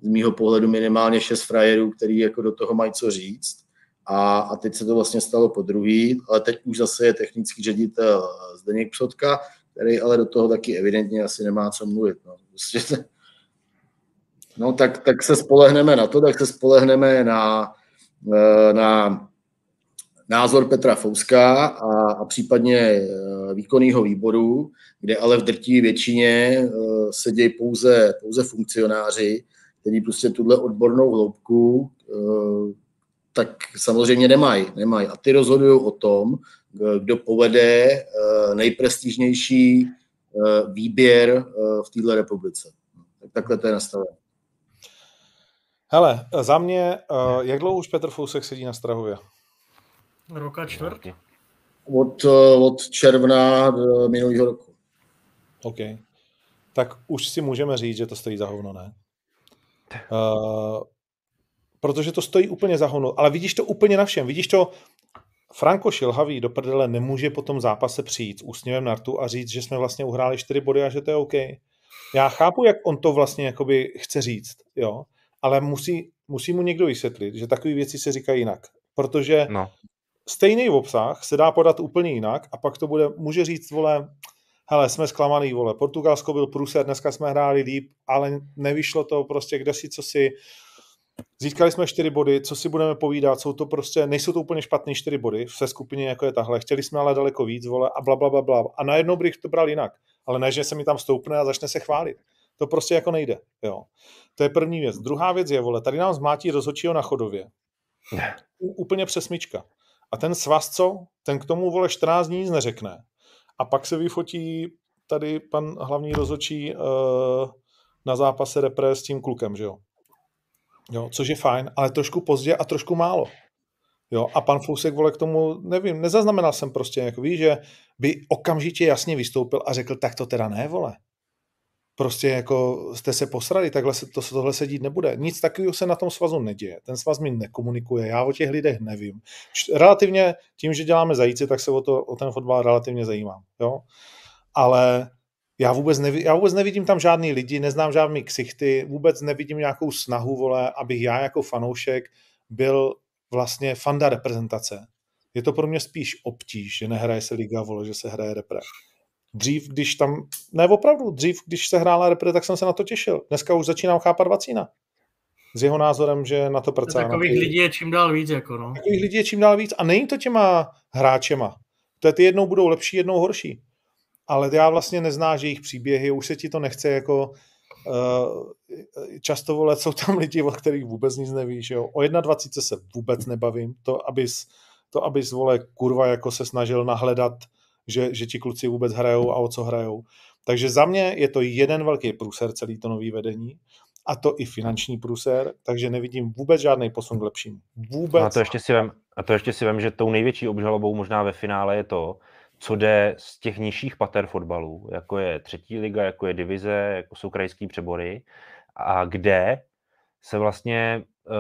z mýho pohledu minimálně šest frajerů, který jako do toho mají co říct. A, a teď se to vlastně stalo po druhý, ale teď už zase je technický ředitel Zdeněk Psotka, který ale do toho taky evidentně asi nemá co mluvit. No, prostě, no tak, tak se spolehneme na to, tak se spolehneme na, eh, na názor Petra Fouska a, a případně eh, výkonného výboru, kde ale v drtí většině uh, sedějí pouze, pouze funkcionáři, kteří prostě tuhle odbornou hloubku uh, tak samozřejmě nemají. nemají. A ty rozhodují o tom, kdo povede nejprestižnější výběr v této republice. Tak takhle to je nastavené. Hele, za mě, jak dlouho už Petr Fousek sedí na Strahově? Roka čtvrt? Od, eh, od června minulého roku. OK. Tak už si můžeme říct, že to stojí za hovno, ne? Uh, protože to stojí úplně za hovno. Ale vidíš to úplně na všem. Vidíš to, Franko Šilhavý do prdele nemůže po tom zápase přijít s úsměvem na rtu a říct, že jsme vlastně uhráli čtyři body a že to je OK. Já chápu, jak on to vlastně jakoby chce říct, jo, ale musí, musí mu někdo vysvětlit, že takové věci se říkají jinak. Protože no stejný obsah se dá podat úplně jinak a pak to bude, může říct, vole, hele, jsme zklamaný, vole, Portugalsko byl průser, dneska jsme hráli líp, ale nevyšlo to prostě, kde si, co si, Získali jsme čtyři body, co si budeme povídat, jsou to prostě, nejsou to úplně špatné čtyři body v se skupině, jako je tahle. Chtěli jsme ale daleko víc, vole, a bla, bla, bla, bla. A najednou bych to bral jinak. Ale ne, že se mi tam stoupne a začne se chválit. To prostě jako nejde, jo. To je první věc. Druhá věc je, vole, tady nám zmátí rozhodčího na chodově. Ne. Úplně přesmička. A ten svaz, co? Ten k tomu, vole, 14 dní nic neřekne. A pak se vyfotí tady pan hlavní rozhodčí uh, na zápase repre s tím klukem, že jo? Jo, což je fajn, ale trošku pozdě a trošku málo. Jo, a pan Fousek, vole, k tomu, nevím, nezaznamenal jsem prostě, jako víš, že by okamžitě jasně vystoupil a řekl, tak to teda ne, vole prostě jako jste se posrali, takhle se, to, tohle se dít nebude. Nic takového se na tom svazu neděje. Ten svaz mi nekomunikuje, já o těch lidech nevím. Relativně tím, že děláme zajíci, tak se o, to, o ten fotbal relativně zajímám. Jo? Ale já vůbec, nevidím, já vůbec nevidím tam žádný lidi, neznám žádný ksichty, vůbec nevidím nějakou snahu, vole, abych já jako fanoušek byl vlastně fanda reprezentace. Je to pro mě spíš obtíž, že nehraje se liga, vole, že se hraje repre. Dřív, když tam, ne opravdu, dřív, když se hrála repre, tak jsem se na to těšil. Dneska už začínám chápat Vacína. S jeho názorem, že na to pracá. Takových lidí je čím dál víc. Jako no. Takových lidí je čím dál víc. A není to těma hráčema. To je ty jednou budou lepší, jednou horší. Ale já vlastně neznáš jejich příběhy, už se ti to nechce jako uh, často vole, jsou tam lidi, o kterých vůbec nic nevíš. Jo? O 21 se vůbec nebavím. To, abys, to, abys vole, kurva, jako se snažil nahledat že, že ti kluci vůbec hrajou a o co hrajou. Takže za mě je to jeden velký průser, celý to nový vedení, a to i finanční průser, takže nevidím vůbec žádný posun k lepšímu. Vůbec. No a to ještě si vem, a to ještě si vem, že tou největší obžalobou možná ve finále je to, co jde z těch nižších pater fotbalů, jako je třetí liga, jako je divize, jako jsou krajský přebory, a kde se vlastně uh,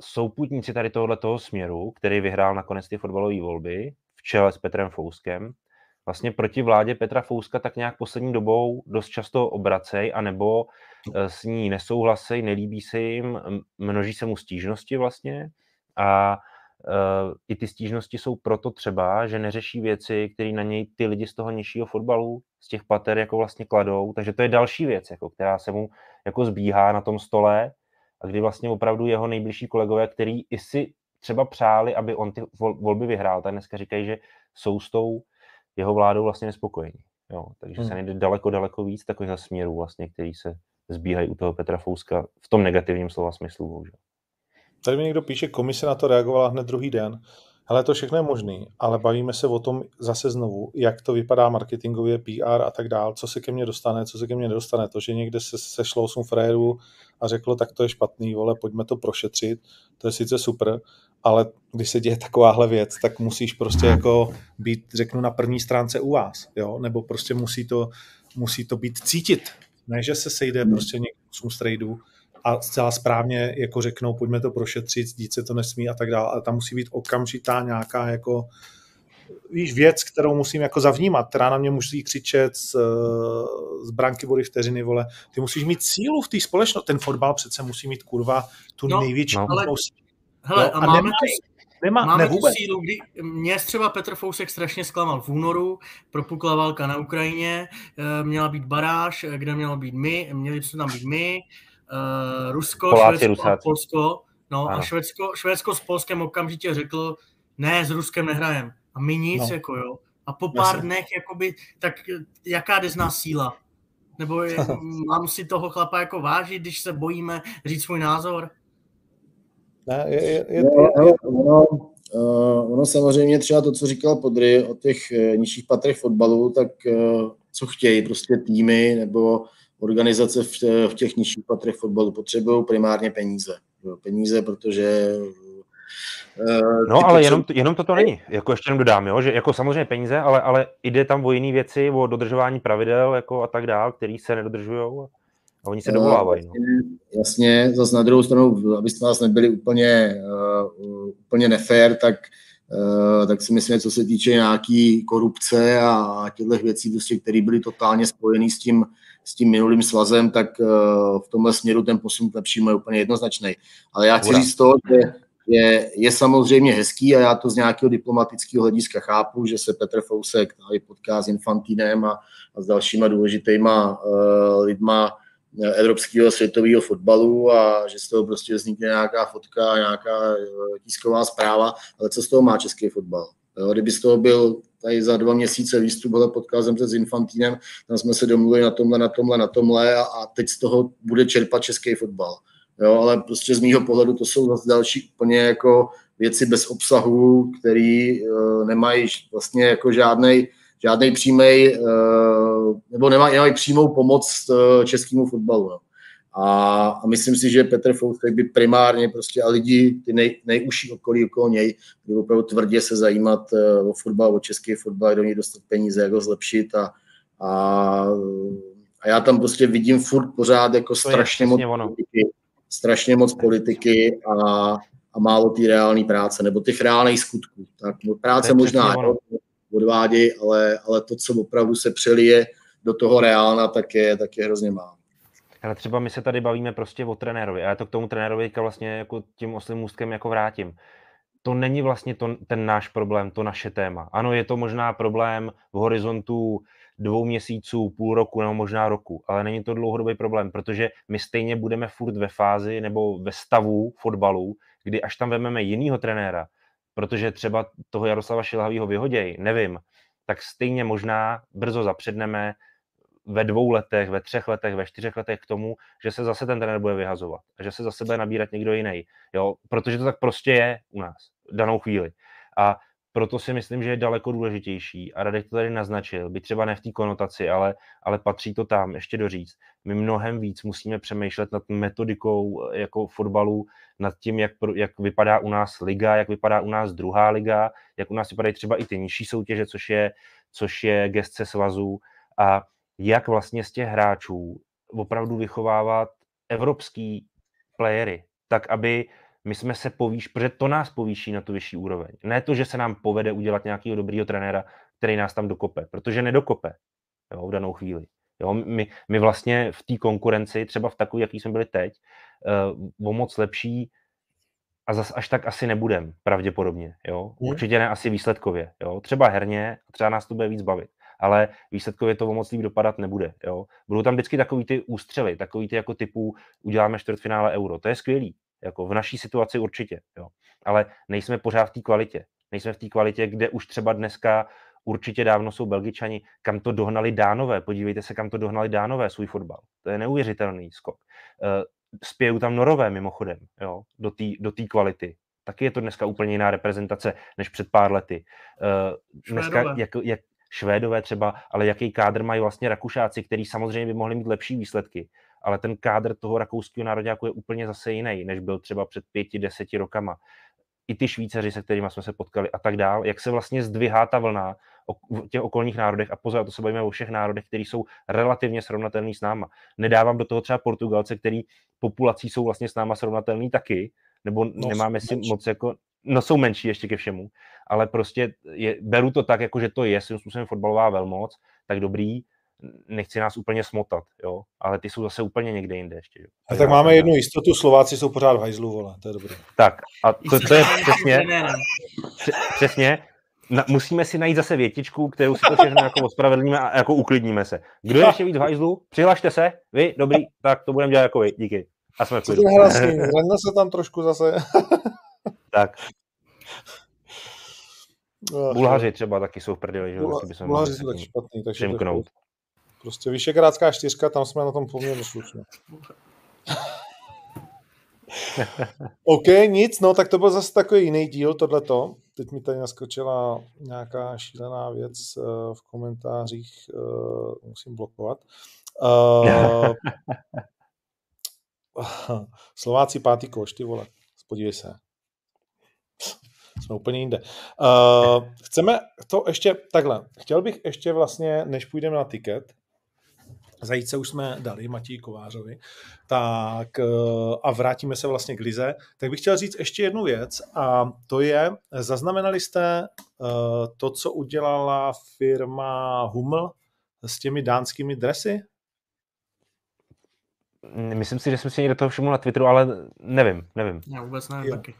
souputníci tady tohoto směru, který vyhrál nakonec ty fotbalové volby v čele s Petrem Fouskem, vlastně proti vládě Petra Fouska tak nějak poslední dobou dost často obracej, anebo eh, s ní nesouhlasej, nelíbí se jim, množí se mu stížnosti vlastně a uh, i ty stížnosti jsou proto třeba, že neřeší věci, které na něj ty lidi z toho nižšího fotbalu, z těch pater jako vlastně kladou, takže to je další věc, jako, která se mu jako zbíhá na tom stole a kdy vlastně opravdu jeho nejbližší kolegové, který i si třeba přáli, aby on ty volby vyhrál, tak dneska říkají, že jsou s tou jeho vládou vlastně nespokojení. Jo, takže hmm. se nejde daleko, daleko víc takových směrů, vlastně, který se zbíhají u toho Petra Fouska v tom negativním slova smyslu. Bohužel. Tady mi někdo píše, komise na to reagovala hned druhý den. Ale to všechno je možný, ale bavíme se o tom zase znovu, jak to vypadá marketingově, PR a tak dál, co se ke mně dostane, co se ke mně nedostane. To, že někde se sešlo 8 frérů a řeklo, tak to je špatný, vole, pojďme to prošetřit, to je sice super, ale když se děje takováhle věc, tak musíš prostě jako být, řeknu, na první stránce u vás, jo? nebo prostě musí to, musí to být cítit, ne, že se sejde hmm. prostě někdo z tradeů a zcela správně jako řeknou, pojďme to prošetřit, dít se to nesmí a tak dále, ale tam musí být okamžitá nějaká jako víš, věc, kterou musím jako zavnímat, která na mě musí křičet z, z branky vody vteřiny, vole. Ty musíš mít sílu v té společnosti. Ten fotbal přece musí mít kurva tu no, největší no. Ale, hele, no, a, a máme nemá, tu, nemá, máme ne, tu sílu, kdy mě třeba Petr Fousek strašně zklamal v únoru, propukla válka na Ukrajině, eh, měla být baráž, eh, kde mělo být my, měli jsme tam být my, uh, Rusko, Poláci, Švédsko Rusáci. a Polsko. No ano. a Švédsko, Švédsko s Polskem okamžitě řekl, ne, s Ruskem nehrajem. A my nic, no. jako jo. A po pár Jasně. dnech, jakoby, tak jaká jde z nás síla? Nebo je, *laughs* mám si toho chlapa jako vážit, když se bojíme říct svůj názor? Ne, je, je, je, no, je, je. Ono, uh, ono samozřejmě třeba to, co říkal Podry o těch uh, nižších patrech fotbalu, tak uh, co chtějí prostě týmy nebo organizace v, v těch nižších patrech fotbalu potřebují primárně peníze. Jo, peníze, protože No, ale jenom, jenom toto není. Jako ještě jenom dodám, jo, že jako samozřejmě peníze, ale, ale jde tam o jiné věci, o dodržování pravidel jako a tak dál, který se nedodržují a oni se dovolávají. No. Jasně, zase na druhou stranu, abyste vás nebyli úplně, uh, úplně nefér, tak Uh, tak si myslím, co se týče nějaký korupce a těchto věcí, prostě, které byly totálně spojené s tím, s tím minulým svazem, tak uh, v tomhle směru ten posun k lepšímu je úplně jednoznačný. Ale já chci Ura. říct to, že je, je samozřejmě hezký a já to z nějakého diplomatického hlediska chápu, že se Petr Fousek tady potká s Infantinem a, a s dalšíma důležitýma uh, lidma eh, evropského světového fotbalu a že z toho prostě vznikne nějaká fotka, nějaká tisková zpráva, ale co z toho má český fotbal? Jo, kdyby z toho byl tady za dva měsíce výstup hele podcastem se s Infantinem, tam jsme se domluvili na tomhle, na tomhle, na tomhle a, a teď z toho bude čerpat český fotbal jo, ale prostě z mýho pohledu to jsou zase další úplně jako věci bez obsahu, který uh, nemají vlastně jako žádnej, žádnej přímej, uh, nebo nemají, nemají přímou pomoc uh, českému fotbalu. No. A, a myslím si, že Petr Fousek by primárně prostě a lidi, ty nej, nejužší okolí okolo něj, by opravdu tvrdě se zajímat uh, o fotbal, o český fotbal, do něj dostat peníze, jak ho zlepšit a, a, a já tam prostě vidím furt pořád jako strašně moc politiky, strašně moc politiky a, a málo té reálné práce, nebo těch reálných skutků. Tak práce možná odvádí, ale, ale to, co opravdu se přelije do toho reálna, tak je, tak je hrozně málo. Ale třeba my se tady bavíme prostě o trenérovi a já to k tomu trenérovi vlastně jako tím oslým můstkem jako vrátím. To není vlastně to, ten náš problém, to naše téma. Ano, je to možná problém v horizontu dvou měsíců, půl roku nebo možná roku, ale není to dlouhodobý problém, protože my stejně budeme furt ve fázi nebo ve stavu fotbalu, kdy až tam vezmeme jinýho trenéra, protože třeba toho Jaroslava Šilhavýho vyhoděj, nevím, tak stejně možná brzo zapředneme ve dvou letech, ve třech letech, ve čtyřech letech k tomu, že se zase ten trenér bude vyhazovat a že se zase bude nabírat někdo jiný. Jo? Protože to tak prostě je u nás v danou chvíli. A proto si myslím, že je daleko důležitější, a Radek to tady naznačil, by třeba ne v té konotaci, ale, ale patří to tam, ještě doříct. My mnohem víc musíme přemýšlet nad metodikou eh, jako fotbalu, nad tím, jak, jak vypadá u nás liga, jak vypadá u nás druhá liga, jak u nás vypadají třeba i ty nižší soutěže, což je, což je gestce svazů a jak vlastně z těch hráčů opravdu vychovávat evropský playery, tak aby my jsme se povýš, protože to nás povýší na tu vyšší úroveň. Ne to, že se nám povede udělat nějakého dobrého trenéra, který nás tam dokope, protože nedokope jo, v danou chvíli. Jo, my, my vlastně v té konkurenci, třeba v takové, jaký jsme byli teď, uh, o moc lepší a zas až tak asi nebudem, pravděpodobně. Jo? Určitě ne asi výsledkově. Jo? Třeba herně, třeba nás to bude víc bavit ale výsledkově to o moc líp dopadat nebude. Jo? Budou tam vždycky takový ty ústřely, takový ty jako typu uděláme čtvrtfinále euro. To je skvělý, jako v naší situaci určitě, jo. Ale nejsme pořád v té kvalitě. Nejsme v té kvalitě, kde už třeba dneska určitě dávno jsou Belgičani, kam to dohnali Dánové. Podívejte se, kam to dohnali Dánové svůj fotbal. To je neuvěřitelný skok. Uh, spějou tam Norové mimochodem, jo, do té do kvality. Taky je to dneska úplně jiná reprezentace než před pár lety. Uh, dneska, jak, jak, Švédové třeba, ale jaký kádr mají vlastně Rakušáci, který samozřejmě by mohli mít lepší výsledky ale ten kádr toho rakouského národňáku je úplně zase jiný, než byl třeba před pěti, deseti rokama. I ty Švýcaři, se kterými jsme se potkali a tak dál, jak se vlastně zdvihá ta vlna v těch okolních národech a pozor, to se bavíme o všech národech, které jsou relativně srovnatelný s náma. Nedávám do toho třeba Portugalce, který populací jsou vlastně s náma srovnatelný taky, nebo no, nemáme si moc jako, no jsou menší ještě ke všemu, ale prostě je, beru to tak, jako že to je svým způsobem fotbalová velmoc, tak dobrý, nechci nás úplně smotat, jo, ale ty jsou zase úplně někde jinde ještě. Jo. A tak máme jednu jistotu, Slováci jsou pořád v hajzlu, vole, to je dobré. Tak a to, to je přesně, přesně, na, musíme si najít zase větičku, kterou si to všechno jako ospravedlníme a jako uklidníme se. Kdo je ještě víc v hajzlu? Přihlašte se, vy, dobrý, tak to budeme dělat jako vy, díky. A jsme v se tam trošku zase. *laughs* tak. Bulhaři třeba taky jsou v prdeli, že? Bulha, Bulhaři jsou taky špatný, takže přemknout. Prostě Vyšegrádská čtyřka, tam jsme na tom poměrně slušně. *laughs* OK, nic, no tak to byl zase takový jiný díl, tohleto. Teď mi tady naskočila nějaká šílená věc uh, v komentářích, uh, musím blokovat. Uh, *laughs* Slováci pátý koš, ty vole, podívej se. Jsme úplně jinde. Uh, chceme to ještě takhle. Chtěl bych ještě vlastně, než půjdeme na tiket, Zajíce už jsme dali Matěji Kovářovi, tak a vrátíme se vlastně k Lize, tak bych chtěl říct ještě jednu věc a to je, zaznamenali jste to, co udělala firma Hummel s těmi dánskými dresy? Myslím si, že jsem si někde toho všiml na Twitteru, ale nevím, nevím. Já vůbec nevím jo. taky.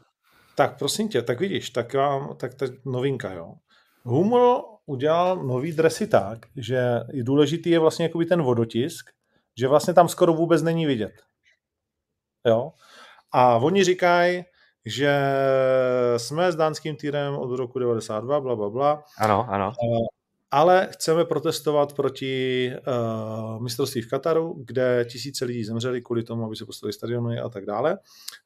Tak prosím tě, tak vidíš, tak, vám, tak to novinka, jo. Hummel udělal nový dresy tak, že je důležitý je vlastně jakoby ten vodotisk, že vlastně tam skoro vůbec není vidět. Jo? A oni říkají, že jsme s dánským týrem od roku 92, bla, bla, bla. Ano, ano ale chceme protestovat proti uh, mistrovství v Kataru, kde tisíce lidí zemřeli kvůli tomu, aby se postavili stadiony a tak dále,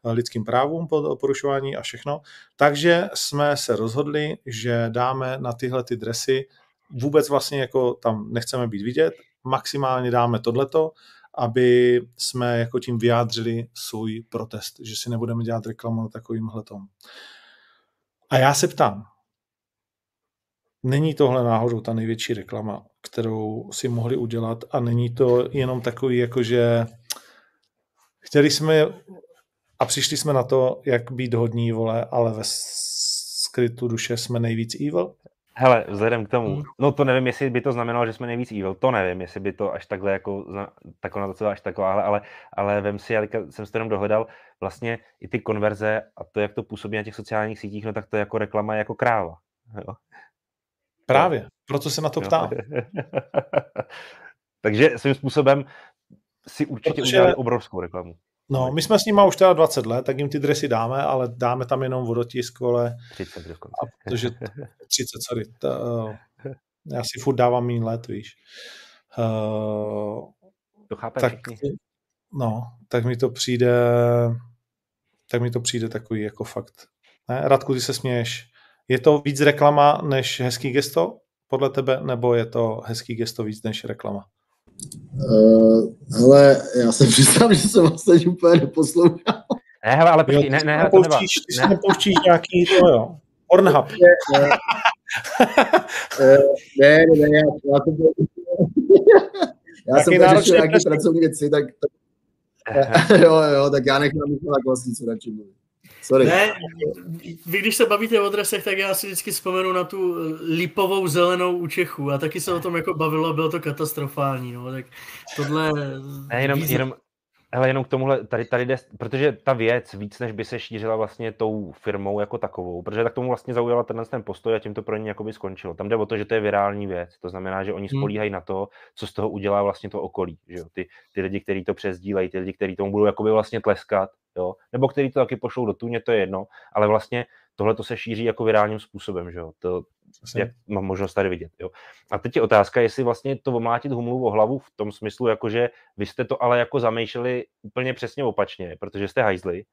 uh, lidským právům porušování a všechno. Takže jsme se rozhodli, že dáme na tyhle ty dresy vůbec vlastně jako tam nechceme být vidět, maximálně dáme tohleto, aby jsme jako tím vyjádřili svůj protest, že si nebudeme dělat reklamu na takovýmhle tom. A já se ptám, Není tohle náhodou ta největší reklama, kterou si mohli udělat a není to jenom takový, jako že chtěli jsme a přišli jsme na to, jak být hodní, vole, ale ve skrytu duše jsme nejvíc evil? Hele, vzhledem k tomu, hmm. no to nevím, jestli by to znamenalo, že jsme nejvíc evil, to nevím, jestli by to až takhle jako, tak na to až taková, ale, ale, ale vem si, já jsem si to jenom dohledal, vlastně i ty konverze a to, jak to působí na těch sociálních sítích, no tak to jako reklama jako kráva. Jo? Právě, proto se na to ptám. *laughs* Takže svým způsobem si určitě Protože... udělali obrovskou reklamu. No, my jsme s nimi už teda 20 let, tak jim ty dresy dáme, ale dáme tam jenom vodotisk, ale... 30 dokonce. A protože *laughs* 30, sorry. Ta, uh, já si furt dávám méně let, víš. Uh, to chápe tak, No, tak mi to přijde tak mi to přijde takový jako fakt. Ne? Radku, ty se směješ. Je to víc reklama než hezký gesto podle tebe, nebo je to hezký gesto víc než reklama? Uh, hele, já se přiznám, že jsem vás teď úplně neposlouchal. Ne, hele, ale počkej, ne, ne, ne, to nevá. Ty si nepouštíš nějaký, to jo, Pornhub. Ne, *laughs* ne, ne, ne, ne já, *laughs* já to já jsem tady řešil nějaké pracovní věci, tak, tak *laughs* jo, jo, tak já nechám Michala Kvasnicu radši mluvit. Sorry. Ne, vy když se bavíte o dresech, tak já si vždycky vzpomenu na tu lipovou zelenou u Čechů a taky se o tom jako bavilo a bylo to katastrofální, no, tak tohle... Ne, jenom, jenom, hele, jenom k tomuhle, tady, tady jde, protože ta věc víc než by se šířila vlastně tou firmou jako takovou, protože tak tomu vlastně zaujala tenhle ten postoj a tím to pro ně jakoby skončilo. Tam jde o to, že to je virální věc, to znamená, že oni hmm. spolíhají na to, co z toho udělá vlastně to okolí, že jo? Ty, ty lidi, kteří to přezdílejí, ty lidi, kteří tomu budou jakoby vlastně tleskat, jo? nebo kteří to taky pošlou do tuně, to je jedno, ale vlastně tohle to se šíří jako virálním způsobem, že jo? To, jak mám možnost tady vidět. Jo? A teď je otázka, jestli vlastně to omlátit humlu o hlavu v tom smyslu, jako že vy jste to ale jako zamýšleli úplně přesně opačně, protože jste hajzli.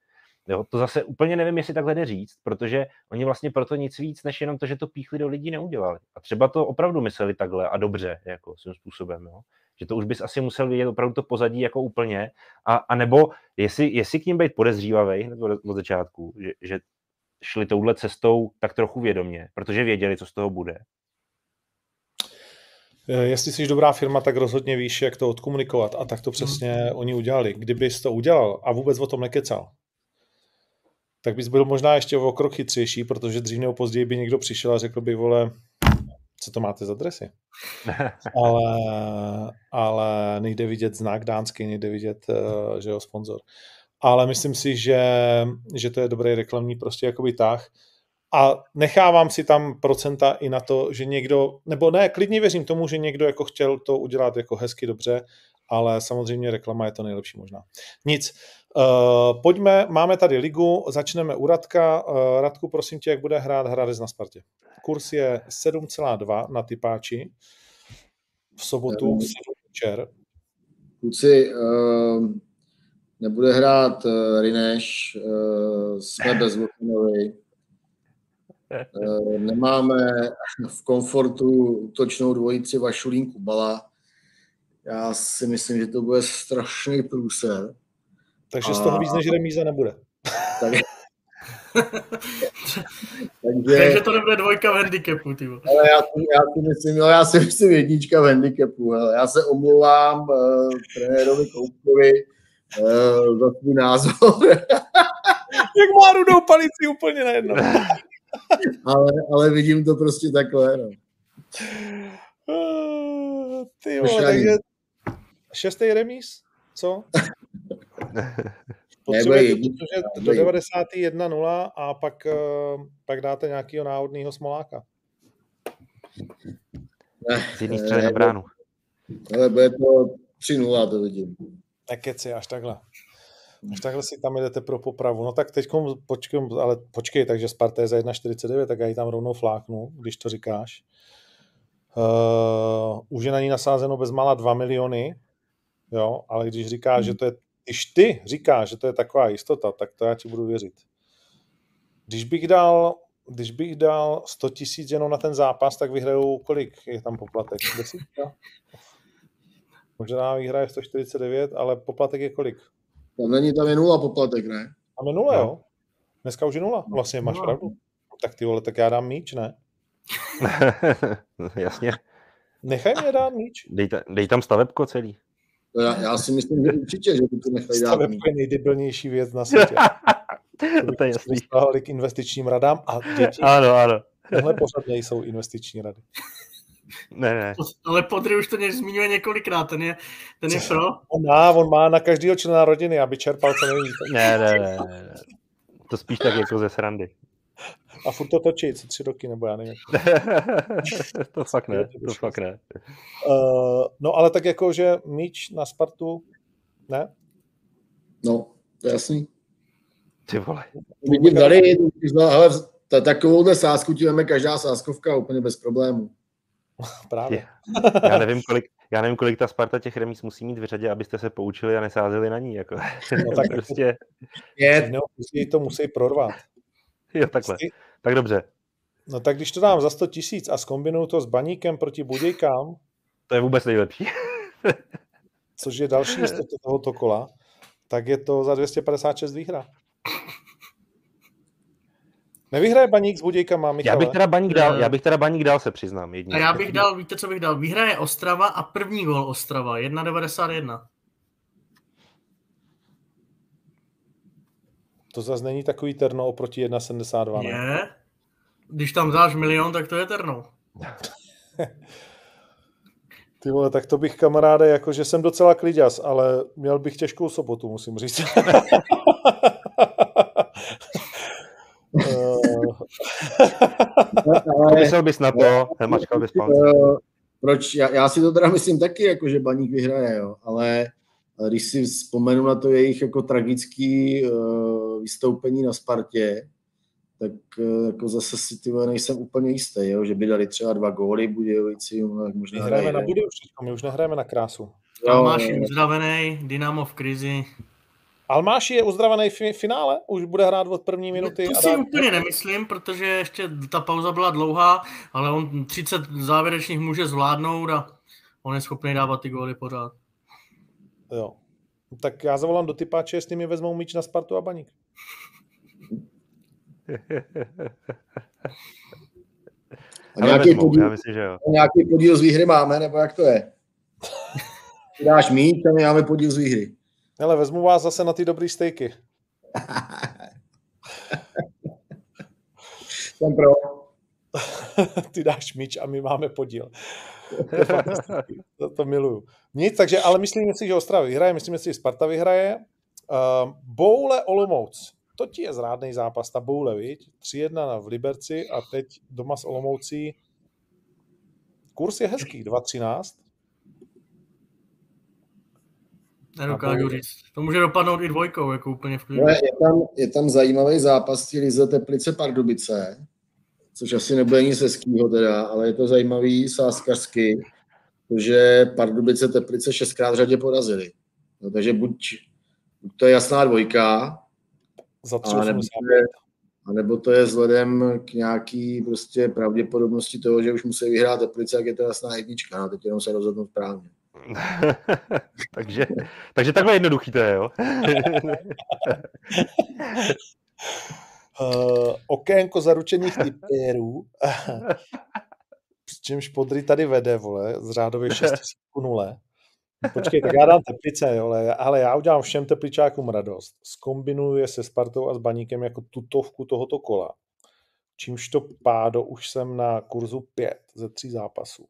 Jo? To zase úplně nevím, jestli takhle jde říct, protože oni vlastně proto nic víc, než jenom to, že to píchli do lidí neudělali. A třeba to opravdu mysleli takhle a dobře, jako svým způsobem. Jo? že to už bys asi musel vidět opravdu to pozadí jako úplně, a, a nebo jestli, jestli k ním být podezřívavý hned od, od začátku, že, že šli touhle cestou tak trochu vědomě, protože věděli, co z toho bude. Eh, jestli jsi dobrá firma, tak rozhodně víš, jak to odkomunikovat a tak to přesně hmm. oni udělali. Kdybys to udělal a vůbec o tom nekecal, tak bys byl možná ještě o krok chytřejší, protože dřív nebo později by někdo přišel a řekl by, vole, co to máte za dresy. *laughs* ale, ale nejde vidět znak dánský, nejde vidět, uh, že jo, sponzor ale myslím si, že, že to je dobrý reklamní prostě jakoby tah. A nechávám si tam procenta i na to, že někdo, nebo ne, klidně věřím tomu, že někdo jako chtěl to udělat jako hezky dobře, ale samozřejmě reklama je to nejlepší možná. Nic. Uh, pojďme, máme tady ligu, začneme u Radka. Uh, Radku, prosím tě, jak bude hrát Hradec na Spartě? kurz je 7,2 na typáči. V sobotu v 7 večer. Kluci, uh, nebude hrát uh, Rineš, uh, jsme bez Votanovi. Uh, nemáme v komfortu útočnou dvojici Vašulín Kubala. Já si myslím, že to bude strašný průser. Takže z toho víc než remíza nebude. Tak, *laughs* takže, takže to nebude dvojka v handicapu, ale já, si, já si myslím, jo, já si myslím jednička v handicapu. Hele. Já se omlouvám uh, trenérovi Koukovi uh, za svůj názor. *laughs* Jak má rudou palici úplně najednou. *laughs* ale, ale vidím to prostě takhle. No. Uh, ty vole, takže šestý remíz? Co? *laughs* Potřebujete, protože do 91 0 a pak, uh, pak dáte nějakého náhodného smoláka. Z jedné střely na bránu. Ale bude to 3-0, to vidím. Nekeci, až takhle. Až takhle si tam jdete pro popravu. No tak teď počkej, ale počkej, takže Sparta je za 1,49, tak já ji tam rovnou fláknu, když to říkáš. Uh, už je na ní nasázeno bezmála 2 miliony, jo, ale když říkáš, hmm. že to je když ty říkáš, že to je taková jistota, tak to já ti budu věřit. Když bych dal, když bych dal 100 tisíc jenom na ten zápas, tak vyhrajou kolik je tam poplatek? Desítka? Možná vyhraje 149, ale poplatek je kolik? Tam není, tam je nula poplatek, ne? Tam je nula, no. jo? Dneska už je nula, vlastně máš no. pravdu. Tak ty vole, tak já dám míč, ne? *laughs* Jasně. Nechaj mě dát míč. Dej, dej tam stavebko celý. Já, já si myslím, že určitě, že by to nechají dát. Stavebko je nejdebilnější věc na světě. *laughs* to, to je jasný. k investičním radám a děti. Ano, ano. Tohle pořád nejsou investiční rady. Ne, ne. Ale Podry už to zmiňuje několikrát, ten je, ten je pro. On má, on má na každého člena rodiny, aby čerpal co nejvíc. *laughs* Ne, ne, ne, ne. To spíš tak jako ze srandy. A furt to točí, co tři roky, nebo já nevím. *laughs* to fakt ne, to fakt ne. Uh, no ale tak jako, že míč na Spartu, ne? No, to je jasný. Ty vole. Vidím tady, ale takovouhle sásku ti každá sáskovka úplně bez problémů. *laughs* Právě. Já nevím, kolik, já nevím, kolik ta Sparta těch remíz musí mít v řadě, abyste se poučili a nesázeli na ní. Jako. *laughs* No, tak *laughs* prostě... Je, no, to musí prorvat. Jo, takhle. Jsi... Tak dobře. No tak když to dám za 100 tisíc a zkombinuju to s baníkem proti Budějkám... To je vůbec nejlepší. což je další jistota tohoto kola, tak je to za 256 výhra. Nevyhraje baník s Budějkama, Michale? Já bych teda baník dal, já bych teda baník dal, se přiznám. Jedním. A já bych dal, víte, co bych dal? Vyhraje Ostrava a první gol Ostrava, 1,91. To zase není takový terno oproti 1,72. Ne? Je. Když tam dáš milion, tak to je terno. *laughs* Ty vole, tak to bych kamaráde, jakože jsem docela kliděs, ale měl bych těžkou sobotu, musím říct. *laughs* Myslel bys na to, mačkal bys palce. Proč? Já, já, si to teda myslím taky, jako že baník vyhraje, jo, ale když si vzpomenu na to jejich jako tragický uh, vystoupení na Spartě, tak uh, jako zase si ty nejsem úplně jistý, jo, že by dali třeba dva góly Budějovici. Možná my hrajeme na Budějovici, my už nehrajeme na krásu. Almáši uzdravený, Dynamo v krizi. Almáši je uzdravený v finále? Už bude hrát od první minuty? To si dá... úplně nemyslím, protože ještě ta pauza byla dlouhá, ale on 30 závěrečných může zvládnout a on je schopný dávat ty góly pořád. Jo. Tak já zavolám do typáče, jestli mi vezmou míč na Spartu a Baník. A nějaký, podíl, já myslím, že jo. nějaký podíl z výhry máme, nebo jak to je? Ty *laughs* dáš míč a my máme podíl z výhry. Hele, vezmu vás zase na ty dobrý stejky. *laughs* Jsem pro. *laughs* ty dáš míč a my máme podíl. To, to miluju. Nic, takže, ale myslím si, že Ostrava vyhraje, myslím si, že Sparta vyhraje. Uh, Boule Olomouc. To ti je zrádný zápas, ta Boule, viď? 3-1 v Liberci a teď doma s Olomoucí. Kurs je hezký, 2-13. Nedokážu říct. To může dopadnout i dvojkou, jako úplně v klidu. Je tam, je tam zajímavý zápas, ty Lize Teplice Pardubice což asi nebude nic hezkýho teda, ale je to zajímavý sáskařsky, že Pardubice Teplice šestkrát v řadě porazili. No, takže buď, buď to je jasná dvojka, Za tři a nebo, to je, a nebo to je vzhledem k nějaký prostě pravděpodobnosti toho, že už musí vyhrát Teplice, jak je to jasná jednička. No, teď jenom se rozhodnout správně. *laughs* takže, takže takhle jednoduchý to je, jo? uh, *laughs* okénko zaručených typérů. Přičemž Podry tady vede, vole, z řádově 6 0. *laughs* Počkej, tak já dám Teplice, jo, ale, ale já udělám všem Tepličákům radost. Skombinuju je se Spartou a s Baníkem jako tutovku tohoto kola. Čímž to pádo už jsem na kurzu 5 ze tří zápasů.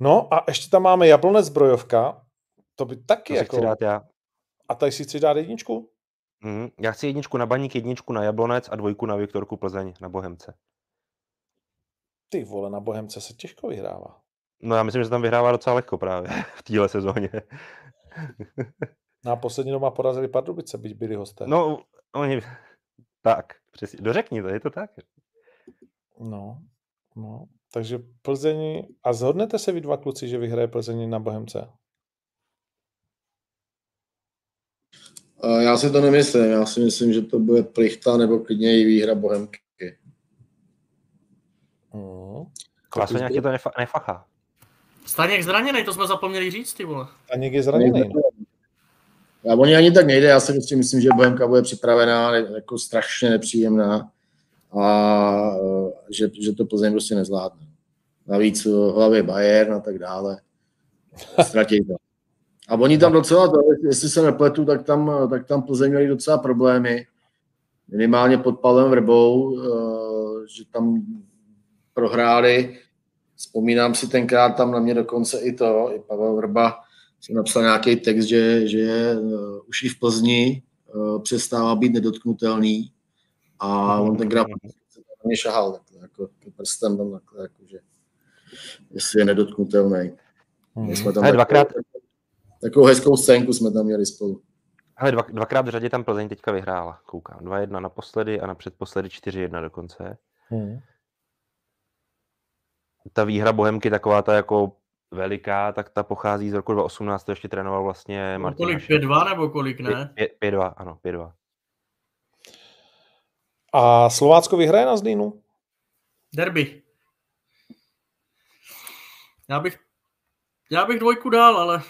No a ještě tam máme Jablonec zbrojovka. To by taky To jako... chci dát já. A tady si chci dát jedničku? Mhm. Já chci jedničku na Baník, jedničku na Jablonec a dvojku na Viktorku Plzeň na Bohemce. Ty vole, na Bohemce se těžko vyhrává. No já myslím, že se tam vyhrává docela lehko právě *laughs* v téhle sezóně. Na poslední doma porazili Pardubice, byť byli hosté. No, oni... Tak, přesně. Dořekni to, je to tak. No, no. Takže Plzeň... A zhodnete se vy dva kluci, že vyhraje Plzeň na Bohemce? A Já si to nemyslím, já si myslím, že to bude plichta nebo klidně i výhra Bohemky. Mm. Klasa nějaký to nefa- nefachá. Staněk zraněný, to jsme zapomněli říct, ty vole. A někdy je zraněný. Já oni ani tak nejde, já si prostě myslím, že Bohemka bude připravená, jako strašně nepříjemná a eh, že, že to Plzeň prostě nezvládne. Navíc v hlavě Bayern a tak dále. Ztratí to. A oni tam docela, jestli se nepletu, tak tam, tak tam Plzeň měli docela problémy. Minimálně pod Pavlem Vrbou, že tam prohráli. Vzpomínám si tenkrát tam na mě dokonce i to, i Pavel Vrba jsem napsal nějaký text, že, že už i v Plzni přestává být nedotknutelný a on tenkrát na mě šahal takhle, jako prstem tam takhle, jako, že jestli je nedotknutelný. My jsme tam Hele, takovou, dvakrát, takovou hezkou scénku jsme tam měli spolu. hele, dva, dvakrát v řadě tam Plzeň teďka vyhrála, koukám. 2-1 naposledy a na předposledy 4-1 dokonce. Hmm. Ta výhra Bohemky taková ta jako veliká, tak ta pochází z roku 2018, to ještě trénoval vlastně Martin kolik, Hašek. 5-2 nebo kolik, ne? 5-2, ano, 5-2. A Slovácko vyhraje na Zlínu? Derby. Já bych, já bych dvojku dal, ale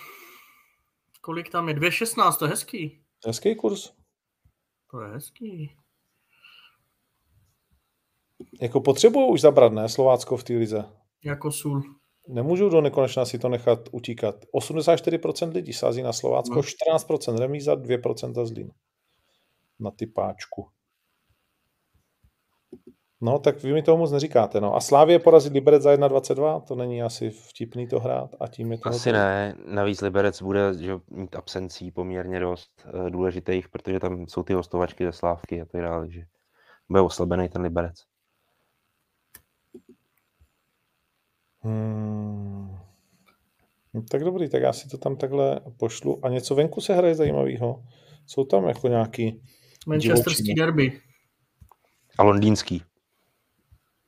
kolik tam je? 2,16, to je hezký. Hezký kurz. To je hezký. Jako potřebuju už zabrat, ne, Slovácko v té lize. Jako sůl. Nemůžu do nekonečna si to nechat utíkat. 84% lidí sází na Slovácko, No. 14% remíza, 2% Zlín. Na ty páčku. No, tak vy mi toho moc neříkáte. No. A Slávě porazit Liberec za 1,22, to není asi vtipný to hrát a tím je to Asi ne, navíc Liberec bude že, mít absencí poměrně dost uh, důležitých, protože tam jsou ty hostovačky ze Slávky a tak dále, že bude oslabený ten Liberec. Hmm. No, tak dobrý, tak já si to tam takhle pošlu. A něco venku se hraje zajímavého? Jsou tam jako nějaký... Manchesterský derby. A londýnský,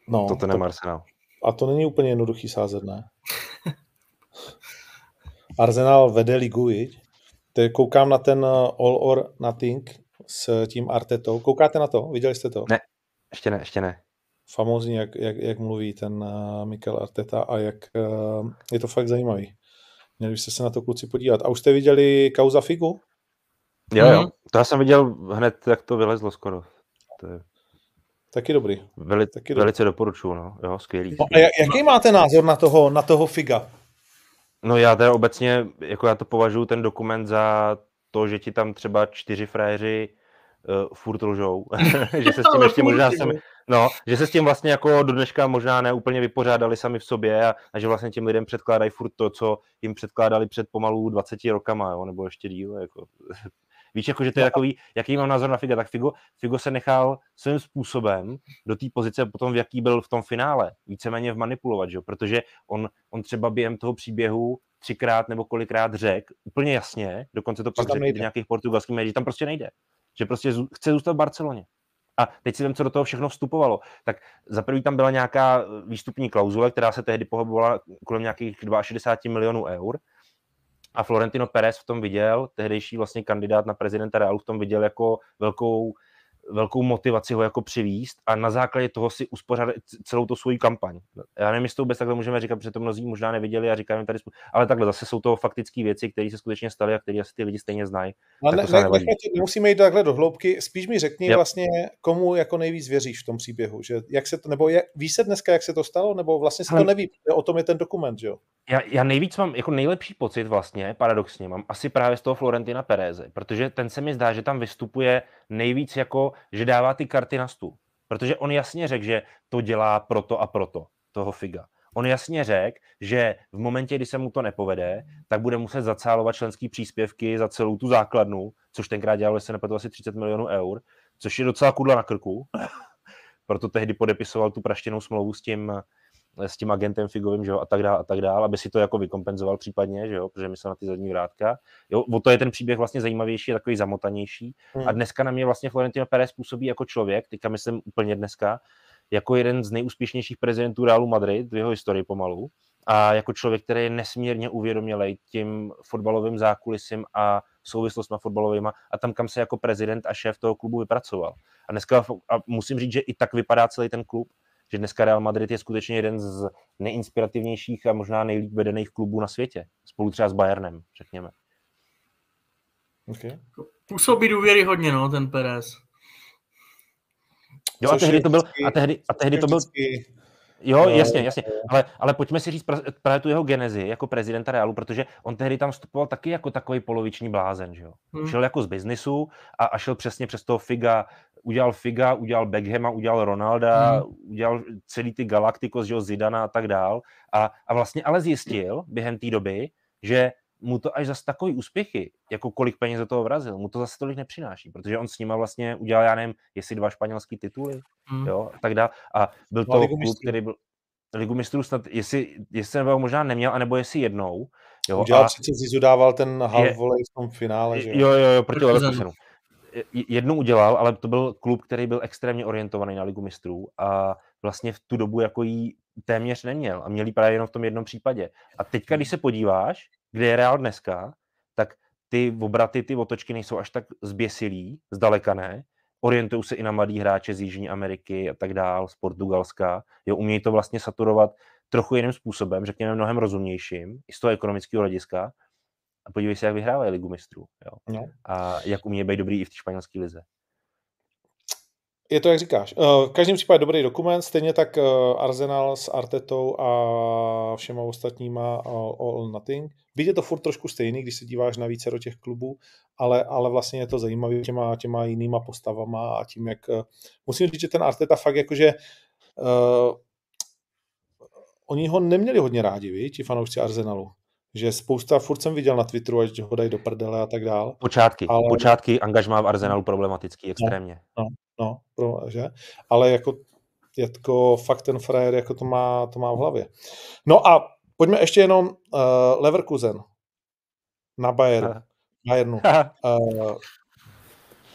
No, to ten Arsenal. a to není úplně jednoduchý sázet, ne? Arsenal vede ligu, viď? Teď koukám na ten uh, All or Nothing s tím Artetou. Koukáte na to? Viděli jste to? Ne. Ještě ne, ještě ne. Famózní, jak, jak, jak mluví ten uh, Mikel Arteta a jak uh, je to fakt zajímavý. Měli byste se na to kluci podívat. A už jste viděli kauza Figu? Jo, jo. Mhm. To já jsem viděl hned, jak to vylezlo skoro. To je Taky dobrý. veli, Taky dobrý. velice doporučuju, no. Jo, skvělý. No a jak- jaký máte názor na toho, na toho Figa? No já teda obecně, jako já to považuji ten dokument za to, že ti tam třeba čtyři frajeři uh, furt lžou, *laughs* že se s tím ještě možná sami, no, že se s tím vlastně jako do dneška možná neúplně vypořádali sami v sobě a, a že vlastně těm lidem předkládají furt to, co jim předkládali před pomalu 20 rokama, jo, nebo ještě díl, jako. Víš, jako, že to je takový, jaký mám názor na Figa, tak Figo, Figo se nechal svým způsobem do té pozice potom, v jaký byl v tom finále, víceméně vmanipulovat, že? jo? protože on, on třeba během toho příběhu třikrát nebo kolikrát řekl úplně jasně, dokonce to pak řekl v nějakých portugalských médiích, že tam prostě nejde. Že prostě zů- chce zůstat v Barceloně. A teď si vím, co do toho všechno vstupovalo. Tak za prvý tam byla nějaká výstupní klauzule, která se tehdy pohybovala kolem nějakých 62 milionů eur. A Florentino Perez v tom viděl, tehdejší vlastně kandidát na prezidenta Realu v tom viděl jako velkou velkou motivaci ho jako přivíst a na základě toho si uspořádat celou tu svoji kampaň. Já nevím, jestli to vůbec takhle můžeme říkat, protože to mnozí možná neviděli a říkáme tady, ale takhle zase jsou to faktické věci, které se skutečně staly a které asi ty lidi stejně znají. Ale ne, ne, ne, nemusíme jít takhle do hloubky, spíš mi řekni yep. vlastně, komu jako nejvíc věříš v tom příběhu, že jak se to, nebo je, víš se dneska, jak se to stalo, nebo vlastně se to neví, o tom je ten dokument, že jo? Já, já nejvíc mám, jako nejlepší pocit vlastně, paradoxně, mám asi právě z toho Florentina Pereze, protože ten se mi zdá, že tam vystupuje nejvíc jako, že dává ty karty na stůl. Protože on jasně řekl, že to dělá proto a proto, toho Figa. On jasně řekl, že v momentě, kdy se mu to nepovede, tak bude muset zacálovat členský příspěvky za celou tu základnu, což tenkrát dělalo, se nepletu, asi 30 milionů eur, což je docela kudla na krku. Proto tehdy podepisoval tu praštěnou smlouvu s tím, s tím agentem Figovým, že jo, a tak dále, a tak dále, aby si to jako vykompenzoval případně, že jo, protože myslel na ty zadní vrátka. Jo, o to je ten příběh vlastně zajímavější, takový zamotanější. Hmm. A dneska na mě vlastně Florentino Pérez působí jako člověk, teďka myslím úplně dneska, jako jeden z nejúspěšnějších prezidentů Realu Madrid v jeho historii pomalu a jako člověk, který je nesmírně uvědomělej tím fotbalovým zákulisím a souvislostmi fotbalovými a tam, kam se jako prezident a šéf toho klubu vypracoval. A dneska a musím říct, že i tak vypadá celý ten klub že dneska Real Madrid je skutečně jeden z neinspirativnějších a možná nejlíp vedených klubů na světě. Spolu třeba s Bayernem, řekněme. Okay. Působí důvěry hodně, no, ten Perez. Jo, a tehdy to byl, a tehdy, a tehdy to byl, Jo, jasně, jasně. Ale, ale pojďme si říct právě tu jeho genezi jako prezidenta Realu, protože on tehdy tam vstupoval taky jako takový poloviční blázen, že jo. Hmm. Šel jako z biznisu a, a šel přesně přes toho Figa, udělal Figa, udělal Beckhama, udělal Ronalda, hmm. udělal celý ty Galacticos, že jo, Zidana a tak dál. A, a vlastně ale zjistil během té doby, že mu to až zase takový úspěchy, jako kolik peněz do toho vrazil, mu to zase tolik nepřináší, protože on s nima vlastně udělal, já nevím, jestli dva španělský tituly, mm. jo, a tak dále. A byl no, to klub, který byl, Ligu mistrů snad, jestli, jestli nebo možná neměl, anebo jestli jednou. Jo, Udělal a, přece Zizu dával ten half v tom finále, že jo? Jo, jo, proti Leverkusenu. Jednu udělal, ale to byl klub, který byl extrémně orientovaný na Ligu mistrů a vlastně v tu dobu jako jí téměř neměl a měli právě jenom v tom jednom případě. A teďka, když se podíváš, kde je Real dneska, tak ty obraty, ty otočky nejsou až tak zběsilí, zdaleka ne. Orientují se i na mladý hráče z Jižní Ameriky a tak dál, z Portugalska. Jo, umějí to vlastně saturovat trochu jiným způsobem, řekněme mnohem rozumnějším, i z toho ekonomického hlediska. A podívej se, jak vyhrávají ligu mistrů. Jo. No. A jak umí být dobrý i v té španělské lize je to, jak říkáš. Eh, v každém případě dobrý dokument, stejně tak eh, Arsenal s Artetou a všema ostatníma eh, All Nothing. Je to furt trošku stejný, když se díváš na více do těch klubů, ale, ale vlastně je to zajímavé těma, těma jinýma postavama a tím, jak... Musím říct, že ten Arteta fakt jakože uh, oni ho neměli hodně rádi, ví, ti fanoušci Arsenalu že spousta, furt jsem viděl na Twitteru, až ho dají do prdele a tak dál. Počátky, ale... počátky angažmá v Arsenalu problematický, extrémně. No, no, no že? Ale jako, jako fakt ten frajer jako to má, to má v hlavě. No a pojďme ještě jenom uh, Leverkusen na Bayern. Bayernu. Uh,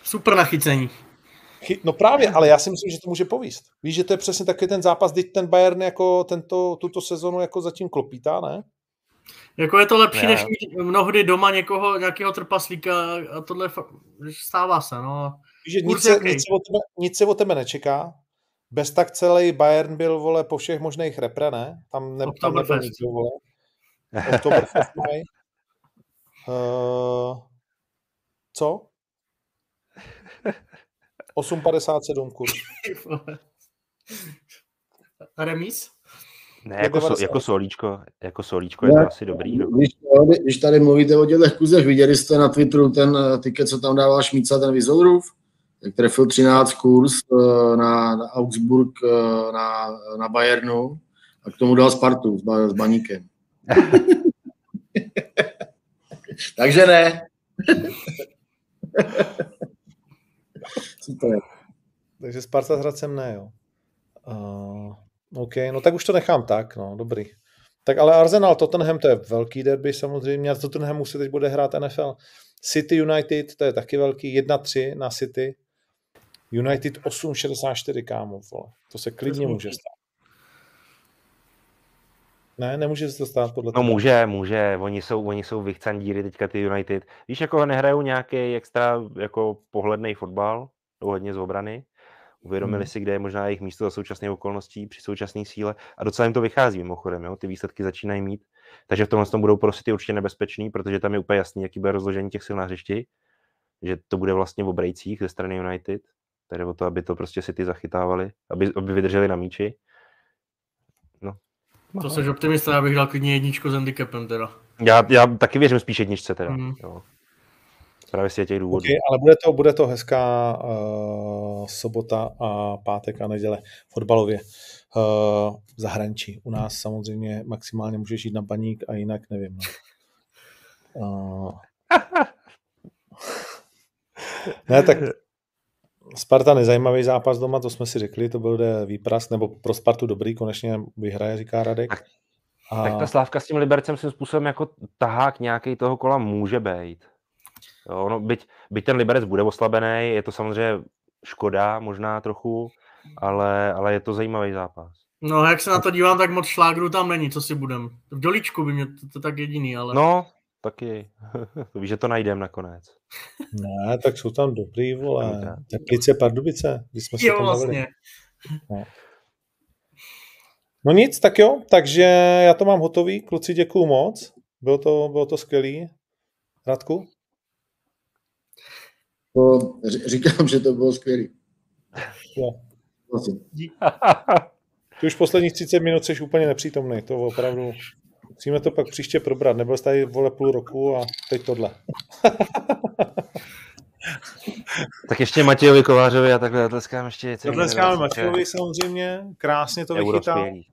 Super nachycení. Chy, no právě, ale já si myslím, že to může povíst. Víš, že to je přesně taky ten zápas, kdy ten Bayern jako tento, tuto sezonu jako zatím klopítá, ne? Jako je to lepší, ne. než mít mnohdy doma někoho, nějakého trpaslíka a tohle stává se, no. Že nic se, nic, se o tebe, nic se o tebe nečeká. Bez tak celý Bayern byl, vole, po všech možných repre, ne? Tam, ne, tam nebyl nikdo, vole. Oktoberfest *laughs* mají. Uh, co? 8,57 kurz. *laughs* Remis? Ne, jako, so, jako solíčko, jako solíčko je to asi dobrý. No. Když, když tady mluvíte o těch kuzech, viděli jste na Twitteru ten eh, tiket, co tam dával Šmíca, ten Vizorův? Jak trefil 13 kurz eh, na, na Augsburg, eh, na, na Bayernu a k tomu dal Spartu s, s Baníkem. *laughs* Takže ne. *laughs* Super. Takže Sparta s Hradcem ne, jo. Uh... OK, no tak už to nechám tak, no, dobrý. Tak ale Arsenal, Tottenham, to je velký derby samozřejmě, a Tottenhamu se teď bude hrát NFL. City United, to je taky velký, 1-3 na City. United 8,64 kámo, vole. To se klidně smutný. může stát. Ne, nemůže se to stát podle No tebe. může, může, oni jsou, oni jsou vychcandíry teďka ty United. Víš, jako nehrajou nějaký extra jako pohledný fotbal, hodně z obrany, uvědomili Hmm. si, kde je možná jejich místo za současné okolností, při současné síle a docela jim to vychází mimochodem, jo? ty výsledky začínají mít. Takže v tomhle tom budou pro City určitě nebezpečný, protože tam je úplně jasný, jaký bude rozložení těch sil na hřišti, že to bude vlastně v obrejcích ze strany United, tedy o to, aby to prostě City zachytávali, aby, aby vydrželi na míči. To jsi optimista, já bych dal klidně jedničku s handicapem teda. Já, já taky věřím spíš jedničce teda. Mhm. Jo. Právě si těch důvodů. Okay, ale bude to, bude to hezká uh, sobota a pátek a neděle fotbalově uh, v zahraničí. U nás samozřejmě maximálně můžeš jít na baník a jinak nevím. No. Uh, *laughs* ne, tak Sparta nezajímavý zápas doma, to jsme si řekli, to byl jde výprask, nebo pro Spartu dobrý, konečně vyhraje, říká Radek. Tak- A, Tak ta Slávka s tím Libercem svým způsobem jako tahák nějaký toho kola může být. Jo, no, byť, byť ten Liberec bude oslabený, je to samozřejmě škoda možná trochu, ale, ale je to zajímavý zápas. No, jak se na to dívám, tak moc šlágrů tam není, co si budem. V dolíčku by mě to, to tak jediný, ale... No, taky. *laughs* Víš, že to najdem nakonec. *laughs* ne, tak jsou tam dobrý, vole. Teplice, Pardubice, když jsme se jo, tam bavili. vlastně. No nic, tak jo, takže já to mám hotový, kluci děkuju moc, bylo to, bylo to skvělý. Radku? To, říkám, že to bylo skvělý. Jo. Vlastně. Ty už posledních 30 minut jsi úplně nepřítomný, to opravdu. Musíme to pak příště probrat, nebyl jsi tady vole půl roku a teď tohle. *laughs* tak ještě Matějovi Kovářovi a takhle tleskám ještě. Tleskáme. Matějovi samozřejmě, krásně to vychytal. skvělý.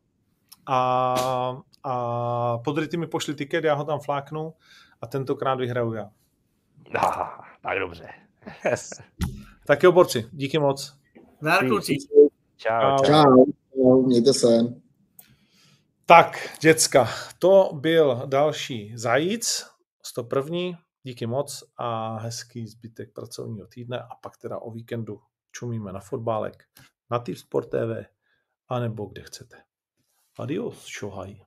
A, a podryty mi pošli tiket, já ho tam fláknu a tentokrát vyhraju já. Ah, tak dobře. Tak jo, borci, díky moc. Zdar, kluci. Čau, Čau. čau. Mějte se. Tak, děcka, to byl další zajíc, 101. Díky moc a hezký zbytek pracovního týdne a pak teda o víkendu čumíme na fotbálek, na Typ Sport TV, anebo kde chcete. Adios, šohaj.